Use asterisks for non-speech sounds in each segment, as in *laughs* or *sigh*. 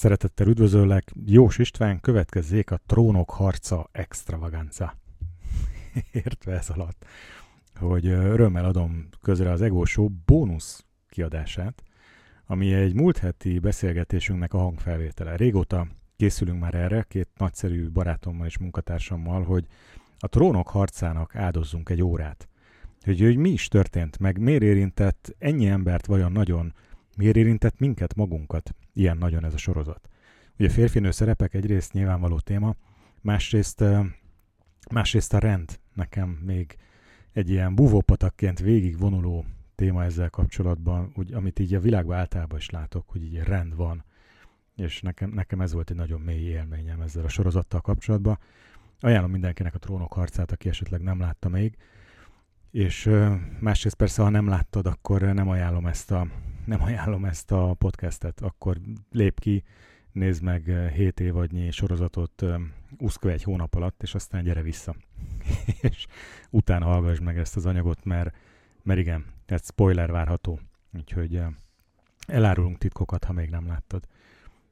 Szeretettel üdvözöllek, Jós István, következzék a Trónok harca extravaganza. *laughs* Értve ez alatt, hogy örömmel adom közre az Ego Show bónusz kiadását, ami egy múlt heti beszélgetésünknek a hangfelvétele. Régóta készülünk már erre, két nagyszerű barátommal és munkatársammal, hogy a trónok harcának áldozzunk egy órát. Hogy, hogy mi is történt, meg miért érintett ennyi embert vajon nagyon, miért érintett minket magunkat ilyen nagyon ez a sorozat. Ugye férfinő szerepek egyrészt nyilvánvaló téma, másrészt, másrészt a rend nekem még egy ilyen búvópatakként végigvonuló téma ezzel kapcsolatban, úgy, amit így a világban általában is látok, hogy így rend van, és nekem, nekem ez volt egy nagyon mély élményem ezzel a sorozattal kapcsolatban. Ajánlom mindenkinek a Trónok harcát, aki esetleg nem látta még, és másrészt persze, ha nem láttad, akkor nem ajánlom ezt a, nem ajánlom ezt a podcastet, akkor lép ki, nézd meg 7 évadnyi sorozatot úszkve egy hónap alatt, és aztán gyere vissza. *laughs* és utána hallgass meg ezt az anyagot, mert, mert igen, tehát spoiler várható. Úgyhogy elárulunk titkokat, ha még nem láttad.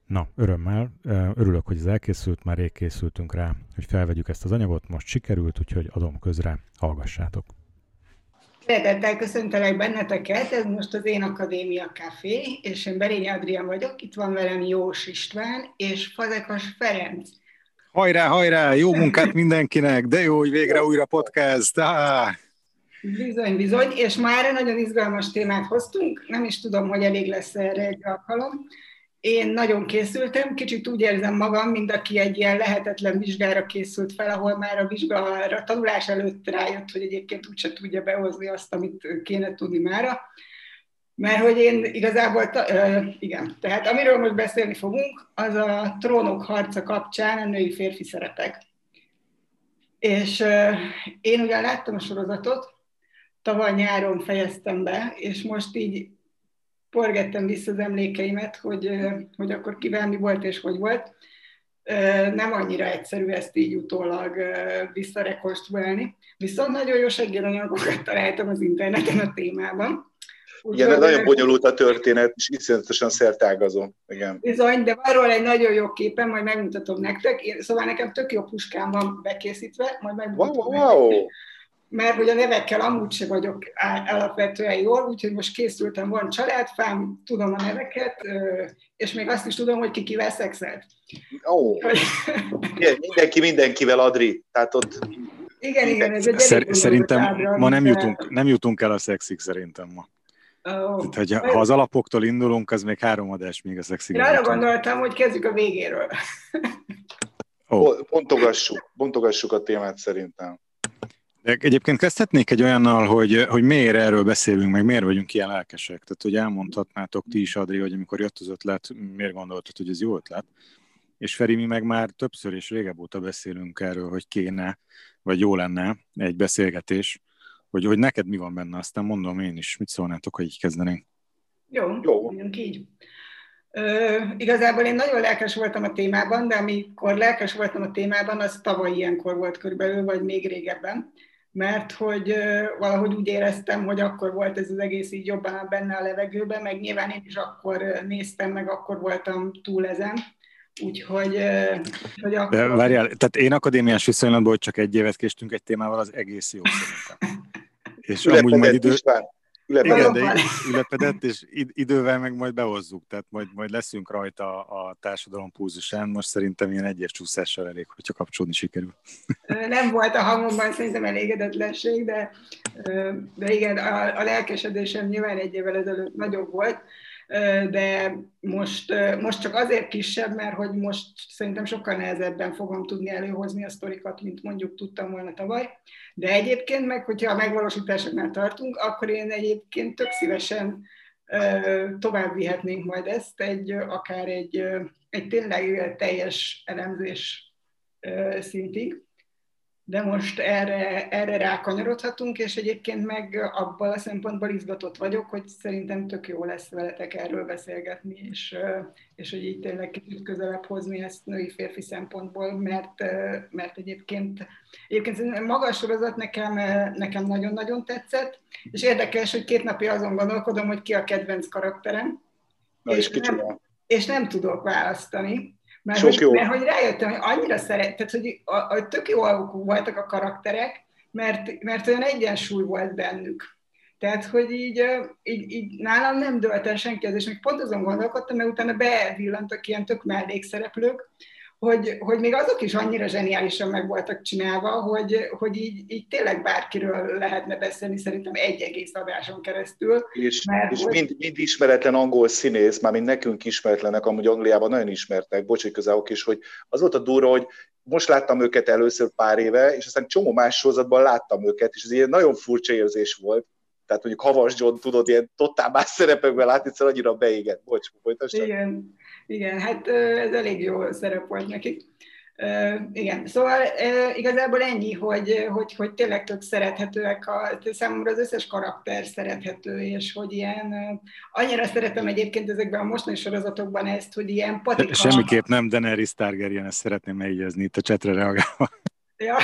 Na, örömmel, örülök, hogy ez elkészült, már rég készültünk rá, hogy felvegyük ezt az anyagot, most sikerült, úgyhogy adom közre, hallgassátok. Szeretettel köszöntelek benneteket, ez most az Én Akadémia Café, és én Berényi Adrián vagyok, itt van velem Jós István és Fazekas Ferenc. Hajrá, hajrá, jó munkát mindenkinek, de jó, hogy végre újra podcast. Ah. Bizony, bizony, és már nagyon izgalmas témát hoztunk, nem is tudom, hogy elég lesz erre egy alkalom. Én nagyon készültem, kicsit úgy érzem magam, mint aki egy ilyen lehetetlen vizsgára készült fel, ahol már a vizsgára tanulás előtt rájött, hogy egyébként úgyse tudja behozni azt, amit kéne tudni mára. Mert hogy én igazából, ta, igen, tehát amiről most beszélni fogunk, az a trónok harca kapcsán a női férfi szerepek. És én ugyan láttam a sorozatot, tavaly nyáron fejeztem be, és most így porgettem vissza az emlékeimet, hogy, hogy akkor kivel mi volt és hogy volt. Nem annyira egyszerű ezt így utólag visszarekonstruálni. Viszont nagyon jó segédanyagokat találtam az interneten a témában. Úgy Igen, nagyon bonyolult a történet, és iszonyatosan szertágazó. Igen. Bizony, de van róla egy nagyon jó képen, majd megmutatom nektek. Én, szóval nekem tök jó puskám van bekészítve, majd megmutatom wow, nektek. Wow mert hogy a nevekkel amúgy se vagyok alapvetően jól, úgyhogy most készültem, van családfám, tudom a neveket, és még azt is tudom, hogy ki kivel szexelt. Ó, igen, mindenki mindenkivel, Adri. Tehát ott... Igen, igen, ez egy Szer- Szerintem ábra, ma nem jutunk, nem jutunk el a szexig, szerintem ma. Oh. Tehát, hogy ha az alapoktól indulunk, az még három adás még a szexig. Én arra gondoltam, hogy kezdjük a végéről. Oh. Bontogassuk, bontogassuk a témát szerintem. Egyébként kezdhetnék egy olyannal, hogy, hogy miért erről beszélünk, meg miért vagyunk ilyen lelkesek. Tehát, hogy elmondhatnátok ti is, Adri, hogy amikor jött az ötlet, miért gondoltad, hogy ez jó ötlet? És Feri, mi meg már többször és régebb óta beszélünk erről, hogy kéne, vagy jó lenne egy beszélgetés, hogy, hogy neked mi van benne, aztán mondom én is, mit szólnátok, hogy így kezdenénk. Jó, jó. így. Ö, igazából én nagyon lelkes voltam a témában, de amikor lelkes voltam a témában, az tavaly ilyenkor volt körülbelül, vagy még régebben mert hogy valahogy úgy éreztem, hogy akkor volt ez az egész így jobban benne a levegőben, meg nyilván én is akkor néztem, meg akkor voltam túl ezen. Úgyhogy... Hogy akkor... De várjál, tehát én akadémiás viszonylatban, hogy csak egy évet késtünk egy témával, az egész jó *laughs* szerintem. És amúgy majd idő... István ülepedett. Igen, de ülepedett, és idővel meg majd behozzuk, tehát majd, majd leszünk rajta a társadalom púzusán. Most szerintem ilyen egyes csúszással elég, hogyha kapcsolni sikerül. Nem volt a hangomban szerintem elégedetlenség, de, de igen, a, a lelkesedésem nyilván egy évvel ezelőtt nagyobb volt, de most, most csak azért kisebb, mert hogy most szerintem sokkal nehezebben fogom tudni előhozni a sztorikat, mint mondjuk tudtam volna tavaly. De egyébként meg, hogyha a megvalósításoknál tartunk, akkor én egyébként tök szívesen tovább vihetnénk majd ezt egy, akár egy, egy tényleg teljes elemzés szintig de most erre, erre rákanyarodhatunk, és egyébként meg abban a szempontból izgatott vagyok, hogy szerintem tök jó lesz veletek erről beszélgetni, és, és hogy így tényleg kicsit közelebb hozni ezt női-férfi szempontból, mert, mert egyébként, egyébként maga a sorozat nekem, nekem nagyon-nagyon tetszett, és érdekes, hogy két napja azon gondolkodom, hogy ki a kedvenc karakterem. Na és, és nem, és nem tudok választani. Mert, Sok hogy, jó. mert hogy rájöttem, hogy annyira szeret, tehát hogy a, a, tök jó voltak a karakterek, mert, mert olyan egyensúly volt bennük. Tehát, hogy így, így, így nálam nem dölt el senki az, és még pont azon gondolkodtam, mert utána bevillantak ilyen tök mellékszereplők, hogy, hogy még azok is annyira zseniálisan meg voltak csinálva, hogy, hogy így, így tényleg bárkiről lehetne beszélni szerintem egy egész adáson keresztül. És, mert és hogy... mind, mind ismeretlen angol színész, már mind nekünk ismeretlenek, amúgy Angliában nagyon ismertek, bocsánat közávok is, hogy az volt a durva, hogy most láttam őket először pár éve, és aztán csomó más sorozatban láttam őket, és ez egy nagyon furcsa érzés volt, tehát mondjuk Havas John tudod ilyen totál más szerepekben látni, szóval annyira beégett. Bocs, folytasd. Igen, igen, hát ez elég jó szerep volt nekik. Igen, szóval igazából ennyi, hogy, hogy, hogy tényleg tök szerethetőek, a, számomra az összes karakter szerethető, és hogy ilyen, annyira szeretem egyébként ezekben a mostani sorozatokban ezt, hogy ilyen patika... Semmiképp nem Daenerys Targaryen, ezt szeretném megjegyezni itt a csetre reagálva. Ja.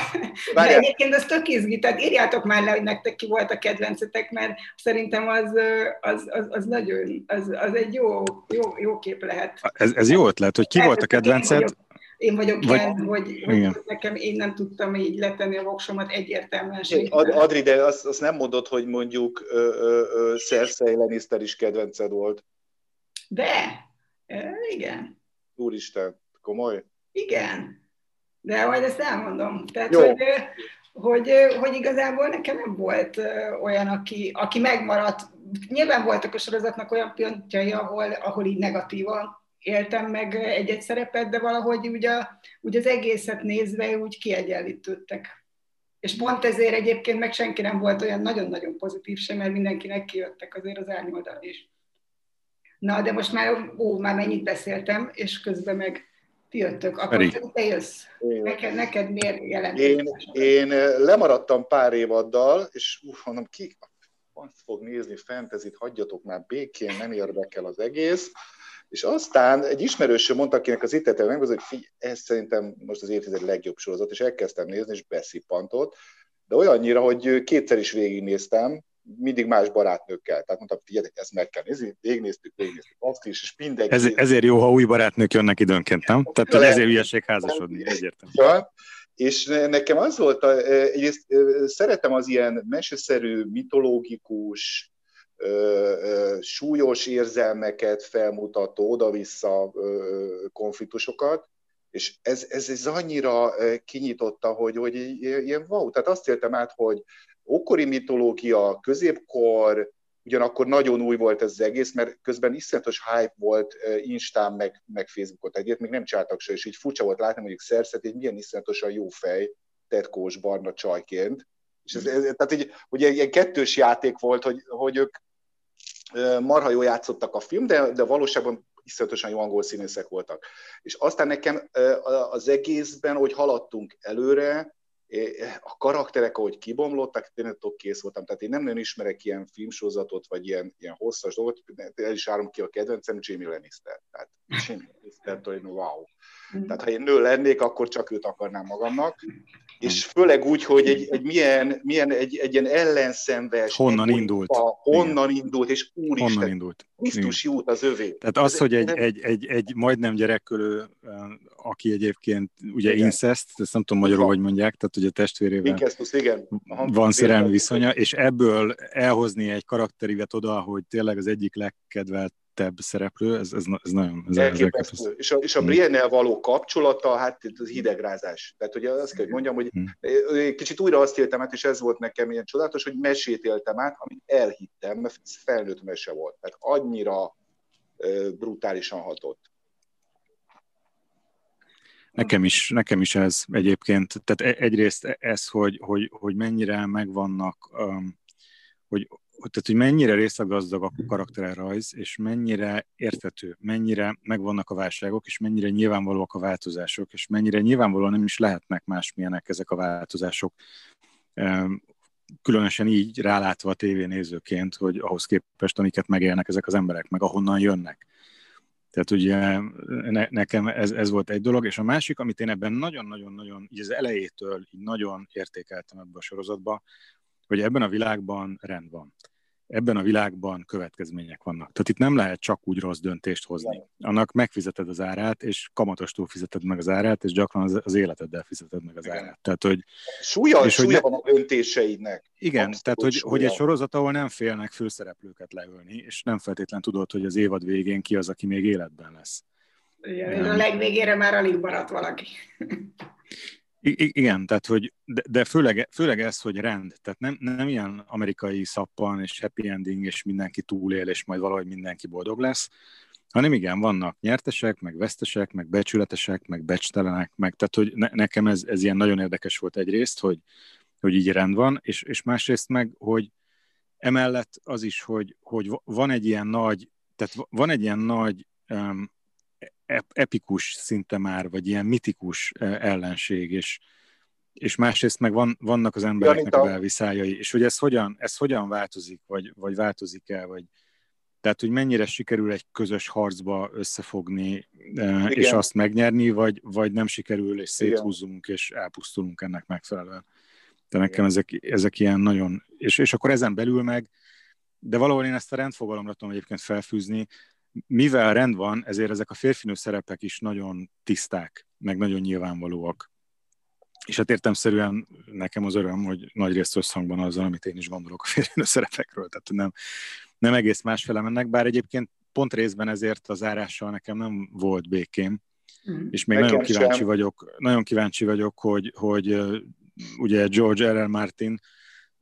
De egyébként az tök izgi, tehát írjátok már le, hogy nektek ki volt a kedvencetek, mert szerintem az, az, az, az nagyon, az, az egy jó, jó, jó kép lehet. Ez, ez jó ötlet, hogy ki lehet, volt a kedvenced? Én vagyok, én vagyok Vagy, ilyen, hogy, hogy nekem én nem tudtam így letenni a voksomat egyértelműen Ad, Adri, de azt, azt nem mondod, hogy mondjuk ö, ö, ö, Cersei Lannister is kedvenced volt. De, igen. Úristen, komoly? Igen. De majd ezt elmondom. Tehát, Jó. hogy, hogy, hogy igazából nekem nem volt olyan, aki, aki megmaradt. Nyilván voltak a sorozatnak olyan pontjai, ahol, ahol így negatívan éltem meg egy-egy szerepet, de valahogy úgy, a, úgy az egészet nézve úgy kiegyenlítődtek. És pont ezért egyébként meg senki nem volt olyan nagyon-nagyon pozitív sem, mert mindenkinek kijöttek azért az árnyoldal is. Na, de most már, ó, már mennyit beszéltem, és közben meg ti jöttök, akkor Feri. te jössz. Neked, neked miért jelent? Én, én lemaradtam pár évaddal, és uff, mondom, ki azt fog nézni fentezit, hagyjatok már békén, nem érdekel az egész. És aztán egy ismerősöm mondta, akinek az itt meg, hogy figy, ez szerintem most az évtized legjobb sorozat, és elkezdtem nézni, és beszippantott. De olyannyira, hogy kétszer is végignéztem, mindig más barátnőkkel. Tehát mondtam, figyeljetek, ezt meg kell nézni, végignéztük, végignéztük azt is, és mindenki... Ez, ezért jó, ha új barátnők jönnek időnként, nem? Tehát hogy ezért ügyesség házasodni, egyértelmű. Ja, és nekem az volt, a, egyrészt szeretem az ilyen meseszerű, mitológikus, súlyos érzelmeket felmutató, oda-vissza konfliktusokat, és ez, ez, ez annyira kinyitotta, hogy, hogy ilyen wow, tehát azt éltem át, hogy ókori mitológia, középkor, ugyanakkor nagyon új volt ez az egész, mert közben iszonyatos hype volt Instán, meg, meg Facebookot egyet, még nem csináltak se, és így furcsa volt látni, mondjuk Szerszet, egy milyen iszonyatosan jó fej, tetkós, barna csajként. És ez, ez, tehát így, ugye egy ilyen kettős játék volt, hogy, hogy ők marha jól játszottak a film, de, de valóságban iszonyatosan jó angol színészek voltak. És aztán nekem az egészben, hogy haladtunk előre, a karakterek, ahogy kibomlottak, tényleg ott kész voltam. Tehát én nem nagyon ismerek ilyen filmsorozatot, vagy ilyen, ilyen hosszas dolgot, el is árom ki a kedvencem, Jamie Lannister. Tehát Jamie Lannister, wow. Mm. Tehát ha én nő lennék, akkor csak őt akarnám magamnak. És főleg úgy, hogy egy, egy milyen, milyen egy, egy ilyen ellenszenves... Honnan egy, indult. A, honnan Igen. indult, és úristen, honnan indult. Krisztus jut az övé. Tehát az, hogy egy, egy, egy, egy majdnem gyerekkölő, aki egyébként ugye igen. incest, ezt nem tudom magyarul, hogy mondják, tehát ugye testvérével Incestus, igen. Aha, van szerelmi viszonya, és ebből elhozni egy karakterivet oda, hogy tényleg az egyik legkedvelt tebb szereplő, ez, ez, ez nagyon... Ez elképesztő. És a, és a Brienne-el való kapcsolata, hát ez hidegrázás. Tehát ugye azt kell, hogy mondjam, hogy hmm. kicsit újra azt éltem át, és ez volt nekem ilyen csodálatos, hogy mesét éltem át, amit elhittem, mert ez felnőtt mese volt. Tehát annyira brutálisan hatott. Nekem is, nekem is ez egyébként. Tehát e, egyrészt ez, hogy, hogy, hogy mennyire megvannak, um, hogy tehát, hogy mennyire részlegazdag a karakterrajz, és mennyire értető, mennyire megvannak a válságok, és mennyire nyilvánvalóak a változások, és mennyire nyilvánvalóan nem is lehetnek másmilyenek ezek a változások. Különösen így rálátva a tévénézőként, hogy ahhoz képest, amiket megélnek ezek az emberek, meg ahonnan jönnek. Tehát ugye ne, nekem ez, ez volt egy dolog, és a másik, amit én ebben nagyon-nagyon-nagyon, így az elejétől így nagyon értékeltem ebbe a sorozatba, hogy ebben a világban rend van ebben a világban következmények vannak. Tehát itt nem lehet csak úgy rossz döntést hozni. Annak megfizeted az árát, és kamatostól fizeted meg az árát, és gyakran az, az életeddel fizeted meg az Igen. árát. Tehát, hogy, Súlya, És hogy súlya ne- van a döntéseidnek. igen, Abszolút tehát hogy, súlya. hogy egy sorozat, ahol nem félnek főszereplőket leölni, és nem feltétlen tudod, hogy az évad végén ki az, aki még életben lesz. Igen, a legvégére már alig maradt valaki. I- igen, tehát hogy, de, de főleg, főleg ez, hogy rend, tehát nem, nem ilyen amerikai szappan és happy ending, és mindenki túlél, és majd valahogy mindenki boldog lesz, hanem igen, vannak nyertesek, meg vesztesek, meg becsületesek, meg becstelenek, meg tehát, hogy ne, nekem ez, ez ilyen nagyon érdekes volt egyrészt, hogy, hogy így rend van, és, és másrészt meg, hogy emellett az is, hogy, hogy van egy ilyen nagy, tehát van egy ilyen nagy um, epikus szinte már, vagy ilyen mitikus eh, ellenség, és, és másrészt meg van, vannak az embereknek a Janita. belviszályai, és hogy ez hogyan, ez hogyan változik, vagy, vagy változik el, vagy tehát, hogy mennyire sikerül egy közös harcba összefogni, és Igen. azt megnyerni, vagy, vagy nem sikerül, és széthúzunk, és elpusztulunk ennek megfelelően. De nekem ezek, ezek ilyen nagyon, és, és akkor ezen belül meg, de valahol én ezt a rendfogalomra tudom egyébként felfűzni, mivel rend van, ezért ezek a férfinő szerepek is nagyon tiszták, meg nagyon nyilvánvalóak. És hát értemszerűen nekem az öröm, hogy nagyrészt összhangban azzal, amit én is gondolok a férfinő szerepekről. Tehát nem, nem egész másfele mennek, bár egyébként pont részben ezért az zárással nekem nem volt békém, Mm. és még Nekem nagyon kíváncsi sem. vagyok, nagyon kíváncsi vagyok, hogy, hogy ugye George R. R. Martin,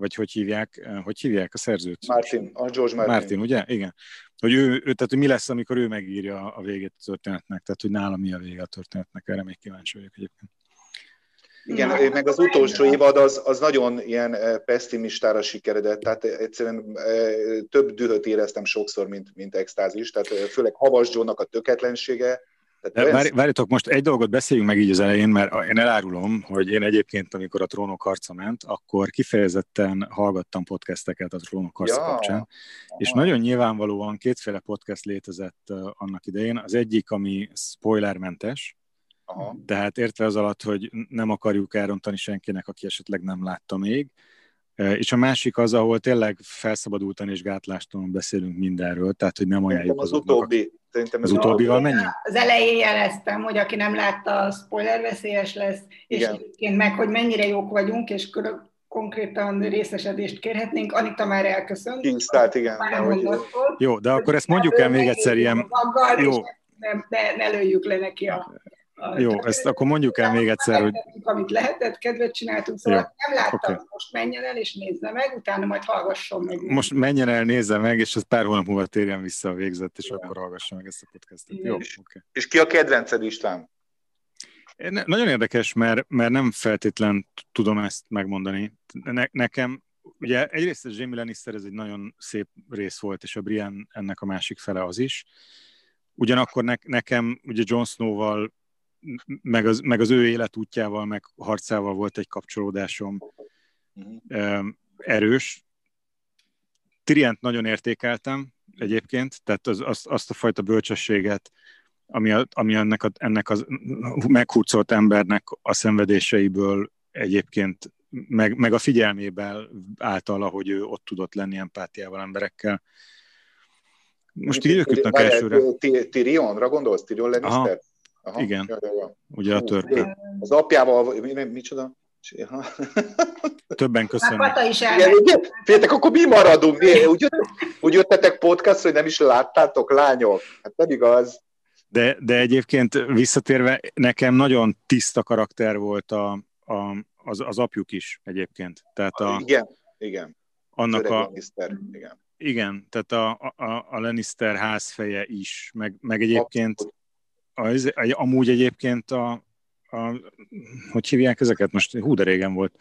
vagy hogy hívják, ö, hogy hívják a szerzőt? Martin, a George Martin. Martin, ugye? Igen. Hogy ő, ő, tehát hogy mi lesz, amikor ő megírja a végét a történetnek, tehát hogy nála mi a vége a történetnek, erre még kíváncsi vagyok egyébként. Igen, Na, meg az utolsó évad az, az nagyon ilyen eh, pessimistára sikeredett, tehát egyszerűen eh, több dühöt éreztem sokszor, mint, mint extázis, tehát eh, főleg Havas Johnnak a töketlensége. Tehát várj, várjatok, most egy dolgot beszéljünk meg így az elején, mert én elárulom, hogy én egyébként, amikor a trónok harca ment, akkor kifejezetten hallgattam podcasteket a trónok harca Ja. kapcsán, és nagyon nyilvánvalóan kétféle podcast létezett annak idején. Az egyik, ami spoilermentes, Aha. tehát értve az alatt, hogy nem akarjuk elrontani senkinek, aki esetleg nem látta még. És a másik az, ahol tényleg felszabadultan és gátlástalan beszélünk mindenről, tehát hogy nem ajánljuk az azoknak, utóbbi. Szerintem Az utóbbival menjünk? Az elején jeleztem, hogy aki nem látta, spoiler veszélyes lesz, és Igen. egyébként meg, hogy mennyire jók vagyunk, és körül, konkrétan részesedést kérhetnénk. Anita már elköszönt. Kisztált, igen. Hogy-. Jó, de akkor ezt mondjuk el még egyszer ilyen... Maggal, Jó. nem, ne, ne lőjük le neki a... Jó, ezt akkor mondjuk el még egyszer, hogy amit lehetett, kedvet csináltunk, szóval Jó, nem láttam, okay. most menjen el és nézze meg, utána majd hallgasson meg. most menjen el, nézze meg, és az pár hónap múlva térjen vissza a végzet, és Igen. akkor hallgassa meg ezt a podcastet. Jó, oké. És ki a kedvenced István? Ne, nagyon érdekes, mert, mert nem feltétlen tudom ezt megmondani. Ne, nekem, ugye egyrészt a Jamie Lannister ez egy nagyon szép rész volt, és a Brian ennek a másik fele az is. Ugyanakkor ne, nekem ugye Jon Snow-val, meg az, meg az ő életútjával, meg harcával volt egy kapcsolódásom Mhm. erős. Tyrient nagyon értékeltem egyébként, tehát az, azt, azt a fajta bölcsességet, ami, a, ami ennek, a, ennek az meghurcolt embernek a szenvedéseiből egyébként, meg, meg a figyelmében által, ahogy ő ott tudott lenni empátiával emberekkel. Most így ők jutnak elsőre, Ty- Tyrionra gondolsz? Tyrion Lannister? Aha. Igen. Ja, ja, ja. ugye a Hú, törpe. Az apjával, mi, mi, micsoda? *laughs* Többen köszönöm. Kata is? Féltek, akkor mi maradunk? Mi? Úgy, jött, úgy jöttetek podcast, hogy nem is láttátok, lányok? Hát nem igaz. De, de egyébként visszatérve, nekem nagyon tiszta karakter volt a, a, az, az apjuk is egyébként. Tehát a, Igen, igen. annak a, Lannister, igen. igen, tehát a, a, a Lannister házfeje is, meg, meg egyébként az, amúgy egyébként a, a, hogy hívják ezeket? Most hú, de régen volt.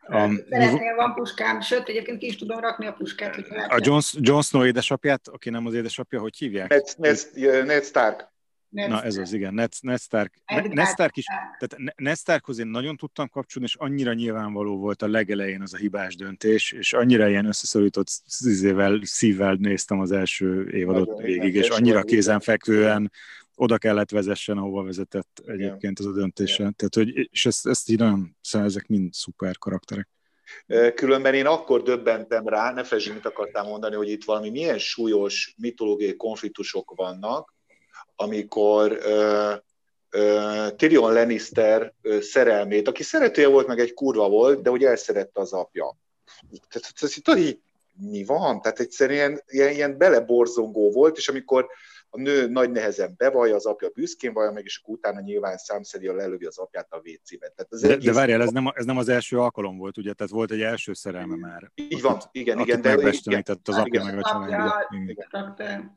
A, Szeretnél, van puskám, sőt, egyébként ki is tudom rakni a puskát. a. John, John Snow édesapját, aki nem az édesapja, hogy hívják? Ned, Ned, Ned Stark. Nem Na ez az, igen, Ned, Ned Stark. Edgar. Ned Stark is, tehát Ne- Ned Starkhoz én nagyon tudtam kapcsolni, és annyira nyilvánvaló volt a legelején az a hibás döntés, és annyira ilyen összeszorított szívvel, szívvel néztem az első évadot Nagyon, végig, és annyira kézenfekvően oda kellett vezessen, ahova vezetett egyébként ez a döntése. Tehát, hogy, és ezt, ezt így nagyon, szóval ezek mind szuper karakterek. Különben én akkor döbbentem rá, ne felejtsd, mit akartál mondani, hogy itt valami milyen súlyos mitológiai konfliktusok vannak, amikor uh, uh, Tyrion Lannister uh, szerelmét, aki szeretője volt, meg egy kurva volt, de hogy elszerette az apja. Tehát ez így, mi van? Tehát egyszerűen ilyen, ilyen beleborzongó volt, és amikor a nő nagy nehezen bevallja, az apja büszkén vallja meg, és akkor utána nyilván a lelövi az apját a WC-be. Tehát az de, de várjál, ez nem, ez nem az első alkalom volt, ugye? Tehát volt egy első szerelme már. Így van, igen, igen. De, igen, tehát az apja meg a család. Igen.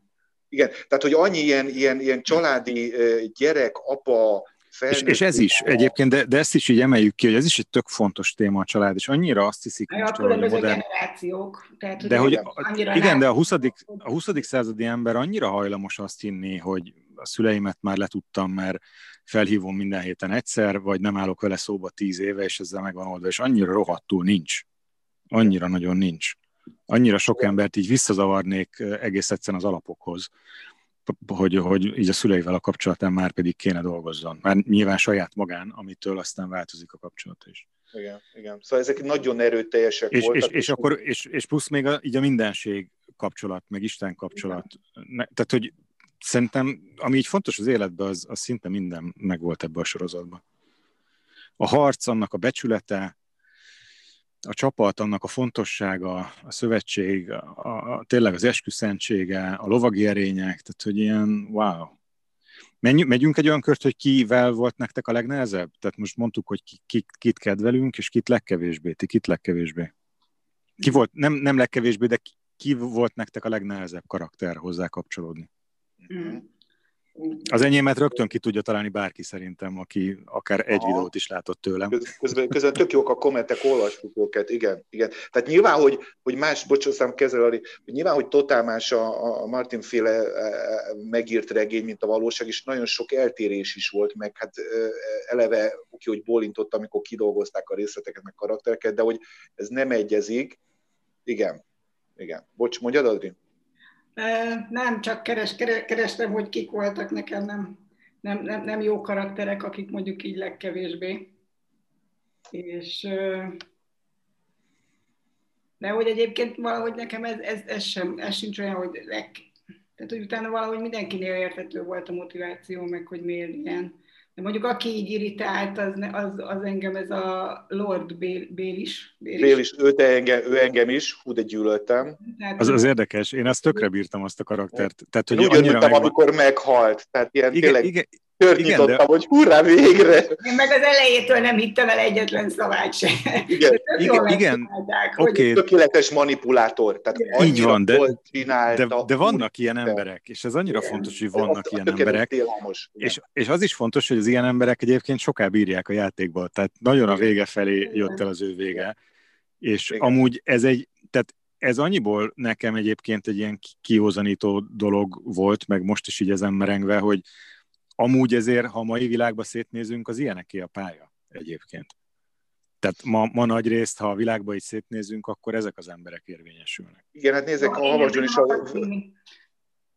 igen, tehát hogy annyi ilyen, ilyen, ilyen családi gyerek, apa, és, és ez is egyébként, de, de ezt is így emeljük ki, hogy ez is egy tök fontos téma a család, és annyira azt hiszik most, hogy a modern... generációk. Tehát, de hogy, igen, de a 20. a 20. századi ember annyira hajlamos azt hinni, hogy a szüleimet már letudtam, mert felhívom minden héten egyszer, vagy nem állok vele szóba tíz éve, és ezzel megvan oldva, és annyira rohadtul nincs. Annyira nagyon nincs. Annyira sok embert így visszazavarnék egész egyszerűen az alapokhoz hogy, hogy így a szüleivel a kapcsolatán már pedig kéne dolgozzon. Már nyilván saját magán, amitől aztán változik a kapcsolat is. Igen, igen. Szóval ezek nagyon erőteljesek és, voltak. És, és, akkor, és, és plusz még a, így a mindenség kapcsolat, meg Isten kapcsolat. Ne, tehát, hogy szerintem, ami így fontos az életben, az, az szinte minden megvolt ebbe a sorozatban. A harc, annak a becsülete, a csapat, annak a fontossága, a szövetség, a, a, tényleg az esküszentsége, a lovagi erények, tehát hogy ilyen wow. Menj, megyünk egy olyan kört, hogy kivel volt nektek a legnehezebb? Tehát most mondtuk, hogy ki, ki, kit kedvelünk, és kit legkevésbé, ti kit legkevésbé. Ki volt, nem, nem legkevésbé, de ki, ki volt nektek a legnehezebb karakter hozzá kapcsolódni? Mm. Az enyémet rögtön ki tudja találni bárki szerintem, aki akár egy Aha. videót is látott tőlem. Közben, közben tök jók a kommentek, olvassuk őket, igen. igen. Tehát nyilván, hogy, hogy más, bocsánat, kezel, hogy nyilván, hogy totál más a, a Martin féle e, e, megírt regény, mint a valóság, és nagyon sok eltérés is volt, meg hát e, eleve oké, hogy bólintott, amikor kidolgozták a részleteket, meg karaktereket, de hogy ez nem egyezik. Igen, igen. Bocs, mondjad, Adri? Nem, csak keres, kerestem, hogy kik voltak nekem, nem, nem, nem, nem jó karakterek, akik mondjuk így legkevésbé. És de hogy egyébként valahogy nekem ez, ez, ez, sem, ez sincs olyan, hogy leg, tehát hogy utána valahogy mindenkinél érthető volt a motiváció, meg hogy miért ilyen de mondjuk aki így irritált, az, az, az engem ez a Lord Bél, Bélis. Bélis, Bélis ő, engem, ő engem is, hú, de gyűlöltem. Az, az érdekes, én azt tökre bírtam azt a karaktert. Tehát, hogy úgy annyira meg... amikor meghalt. Tehát ilyen igen, tényleg... Igen, tört Igen, nyitottam, de... hogy hurrá, végre! Én meg az elejétől nem hittem el egyetlen szavát se. Igen, igen, igen. Okay. Tökéletes manipulátor. Tehát Így van, de, de, de vannak ilyen emberek, és ez annyira igen. fontos, hogy vannak ilyen emberek. És, és az is fontos, hogy az ilyen emberek egyébként soká bírják a játékba, tehát nagyon a vége felé jött el az ő vége. És igen. amúgy ez egy, tehát ez annyiból nekem egyébként egy ilyen kiózanító dolog volt, meg most is így ezen merengve, hogy amúgy ezért, ha a mai világba szétnézünk, az ilyeneké a pálya egyébként. Tehát ma, ma nagy részt, ha a világba így szétnézünk, akkor ezek az emberek érvényesülnek. Igen, hát nézzek, a Havasdon is a,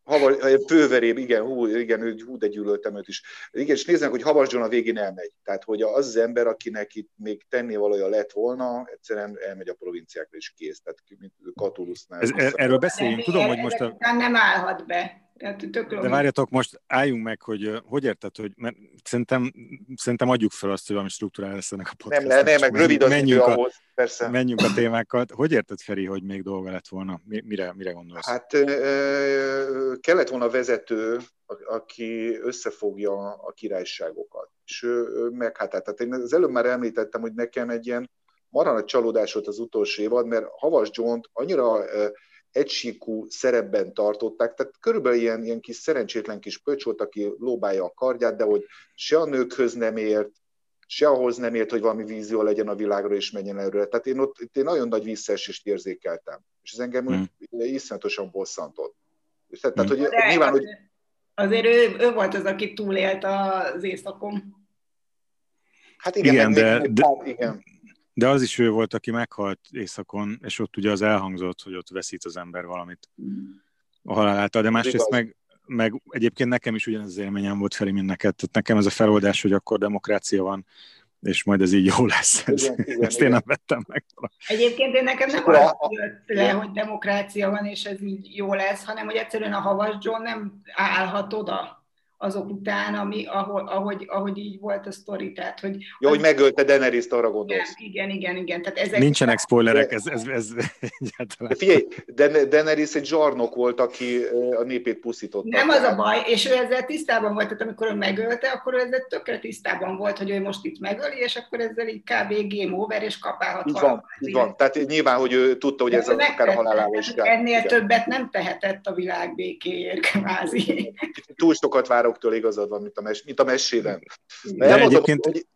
Havar, főveréb, igen, hú, igen, hú, de gyűlöltem őt is. Igen, és nézzenek, hogy Havasdon a végén elmegy. Tehát, hogy az az ember, akinek itt még tenni valója lett volna, egyszerűen elmegy a provinciákra is kész. Tehát, mint Katulusznál. Ez, er, erről beszéljünk. Tudom, hogy most a... Nem állhat be. Tehát De várjatok, most álljunk meg, hogy hogy érted, hogy mert szerintem, szerintem adjuk fel azt, hogy valami struktúrál lesz ennek a podcast. Nem, nem, meg rövid az menjünk a, ahhoz, persze. Menjünk a témákat. Hogy érted, Feri, hogy még dolga lett volna? Mire, mire gondolsz? Hát kellett volna vezető, aki összefogja a királyságokat. És ő meghátált. Tehát én az előbb már említettem, hogy nekem egy ilyen marha csalódás volt az utolsó évad, mert Havas john annyira egysíkú szerepben tartották, tehát körülbelül ilyen, ilyen kis szerencsétlen kis pöcs volt, aki lóbálja a kardját, de hogy se a nőkhöz nem ért, se ahhoz nem ért, hogy valami vízió legyen a világra és menjen előre. Tehát én ott én nagyon nagy visszaesést érzékeltem. És ez engem mm. iszonyatosan bosszantott. Tehát, mm. hogy de nyilván, hogy... Azért ő, ő volt az, aki túlélt az éjszakon. Hát igen, igen, de, még, de, igen. De az is ő volt, aki meghalt éjszakon, és ott ugye az elhangzott, hogy ott veszít az ember valamit a halál által. De másrészt meg, meg egyébként nekem is ugyanaz az élményem volt felé, mint neked. Tehát nekem ez a feloldás, hogy akkor demokrácia van, és majd ez így jó lesz. Ez, igen, igen, ezt igen. én nem vettem meg. Egyébként én nekem nem az jött le, hogy demokrácia van, és ez így jó lesz, hanem hogy egyszerűen a Havas John nem állhat oda azok után, ami, ahogy, ahogy, ahogy így volt a sztori. Tehát, hogy Jó, hogy megölte Daenerys-t, arra gondolsz. Igen, igen, igen. Tehát ezek Nincsenek spoilerek, ez, ez, ez *laughs* egyáltalán. Figyelj, Daenerys egy zsarnok volt, aki a népét pusztította. Nem az a baj, és ő ezzel tisztában volt, tehát amikor ő megölte, akkor ő ezzel tökre tisztában volt, hogy ő most itt megöli, és akkor ezzel így kb. game over, és kapálhat így van, így van. Tehát nyilván, hogy ő tudta, hogy ez akár a halálával is Ennél igen. többet nem tehetett a világ békéért, kvázi. Túl sokat várok sztoktól igazad van, mint a, mes, mint a mesében. De elmondom, egyébként hogy...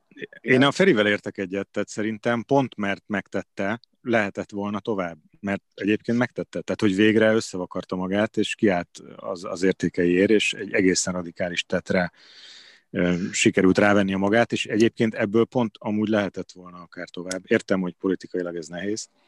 én a Ferivel értek egyet, tehát szerintem pont mert megtette, lehetett volna tovább, mert egyébként megtette. Tehát, hogy végre összevakarta magát, és kiállt az, az értékeiért, és egy egészen radikális tetre sikerült rávenni a magát, és egyébként ebből pont amúgy lehetett volna akár tovább. Értem, hogy politikailag ez nehéz, de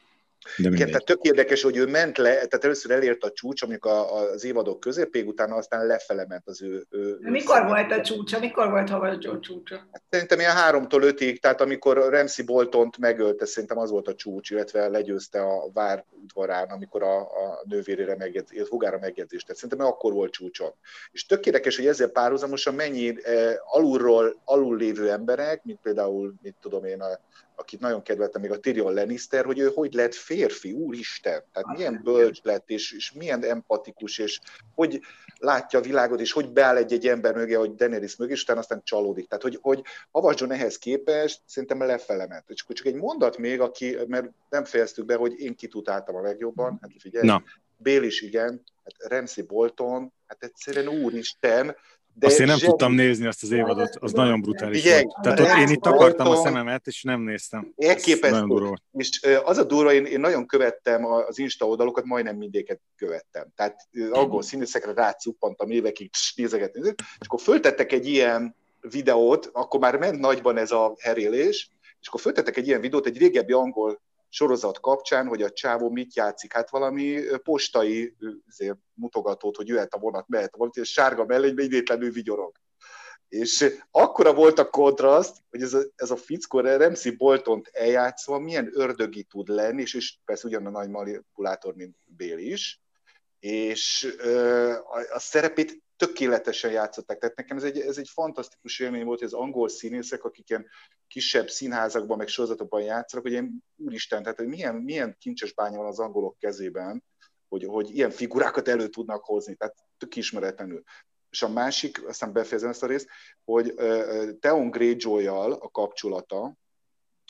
Igen, tehát tök érdekes, hogy ő ment le, tehát először elért a csúcs, amikor a, az évadok közepéig, utána aztán lefele ment az ő... ő Mikor ő volt a csúcsa? Mikor volt Havas Joe csúcsa? Hát szerintem ilyen háromtól ötig, tehát amikor Ramsey Boltont megölte, szerintem az volt a csúcs, illetve legyőzte a vár udvarán, amikor a, a nővérére megjegyzést, hugára megjegyzést tett. Szerintem akkor volt csúcson. És tök érdekes, hogy ezzel párhuzamosan mennyi eh, alulról alul lévő emberek, mint például, mit tudom én, a akit nagyon kedveltem, még a Tyrion Lannister, hogy ő hogy lett férfi, úristen, tehát milyen bölcs lett, és, és milyen empatikus, és hogy látja a világot, és hogy beáll egy-egy ember mögé, hogy Daenerys mögé, és utána aztán csalódik. Tehát, hogy, hogy Havasjon ehhez képest szerintem lefele ment. És csak egy mondat még, aki, mert nem fejeztük be, hogy én kitutáltam a legjobban, hát figyelj, Na. Bél is igen, hát Ramsey Bolton, hát egyszerűen úristen, de azt én nem zseni... tudtam nézni azt az évadot, az nagyon brutális Igen, volt. Tehát ott én itt akartam a szememet, és nem néztem. Elképesztő. És az a durva, én, én nagyon követtem az Insta oldalokat, majdnem mindéket követtem. Tehát angol színészekre rácuppantam évekig, nézegetni, és akkor föltettek egy ilyen videót, akkor már ment nagyban ez a herélés, és akkor föltettek egy ilyen videót, egy régebbi angol sorozat kapcsán, hogy a csávó mit játszik. Hát valami postai mutogatót, hogy jöhet a vonat, mehet a vonat, és sárga mellénybe idétlenül vigyorog. És akkora volt a kontraszt, hogy ez a, ez a fickó Remszi Boltont eljátszva milyen ördögi tud lenni, és, és persze ugyan a nagy manipulátor, mint Bél is, és ö, a, a szerepét tökéletesen játszották. Tehát nekem ez egy, ez egy fantasztikus élmény volt, hogy az angol színészek, akik ilyen kisebb színházakban, meg sorozatokban játszanak, hogy én úristen, tehát hogy milyen, milyen kincses bánya van az angolok kezében, hogy, hogy ilyen figurákat elő tudnak hozni, tehát tök ismeretlenül. És a másik, aztán befejezem ezt a részt, hogy Theon Greyjoy-jal a kapcsolata,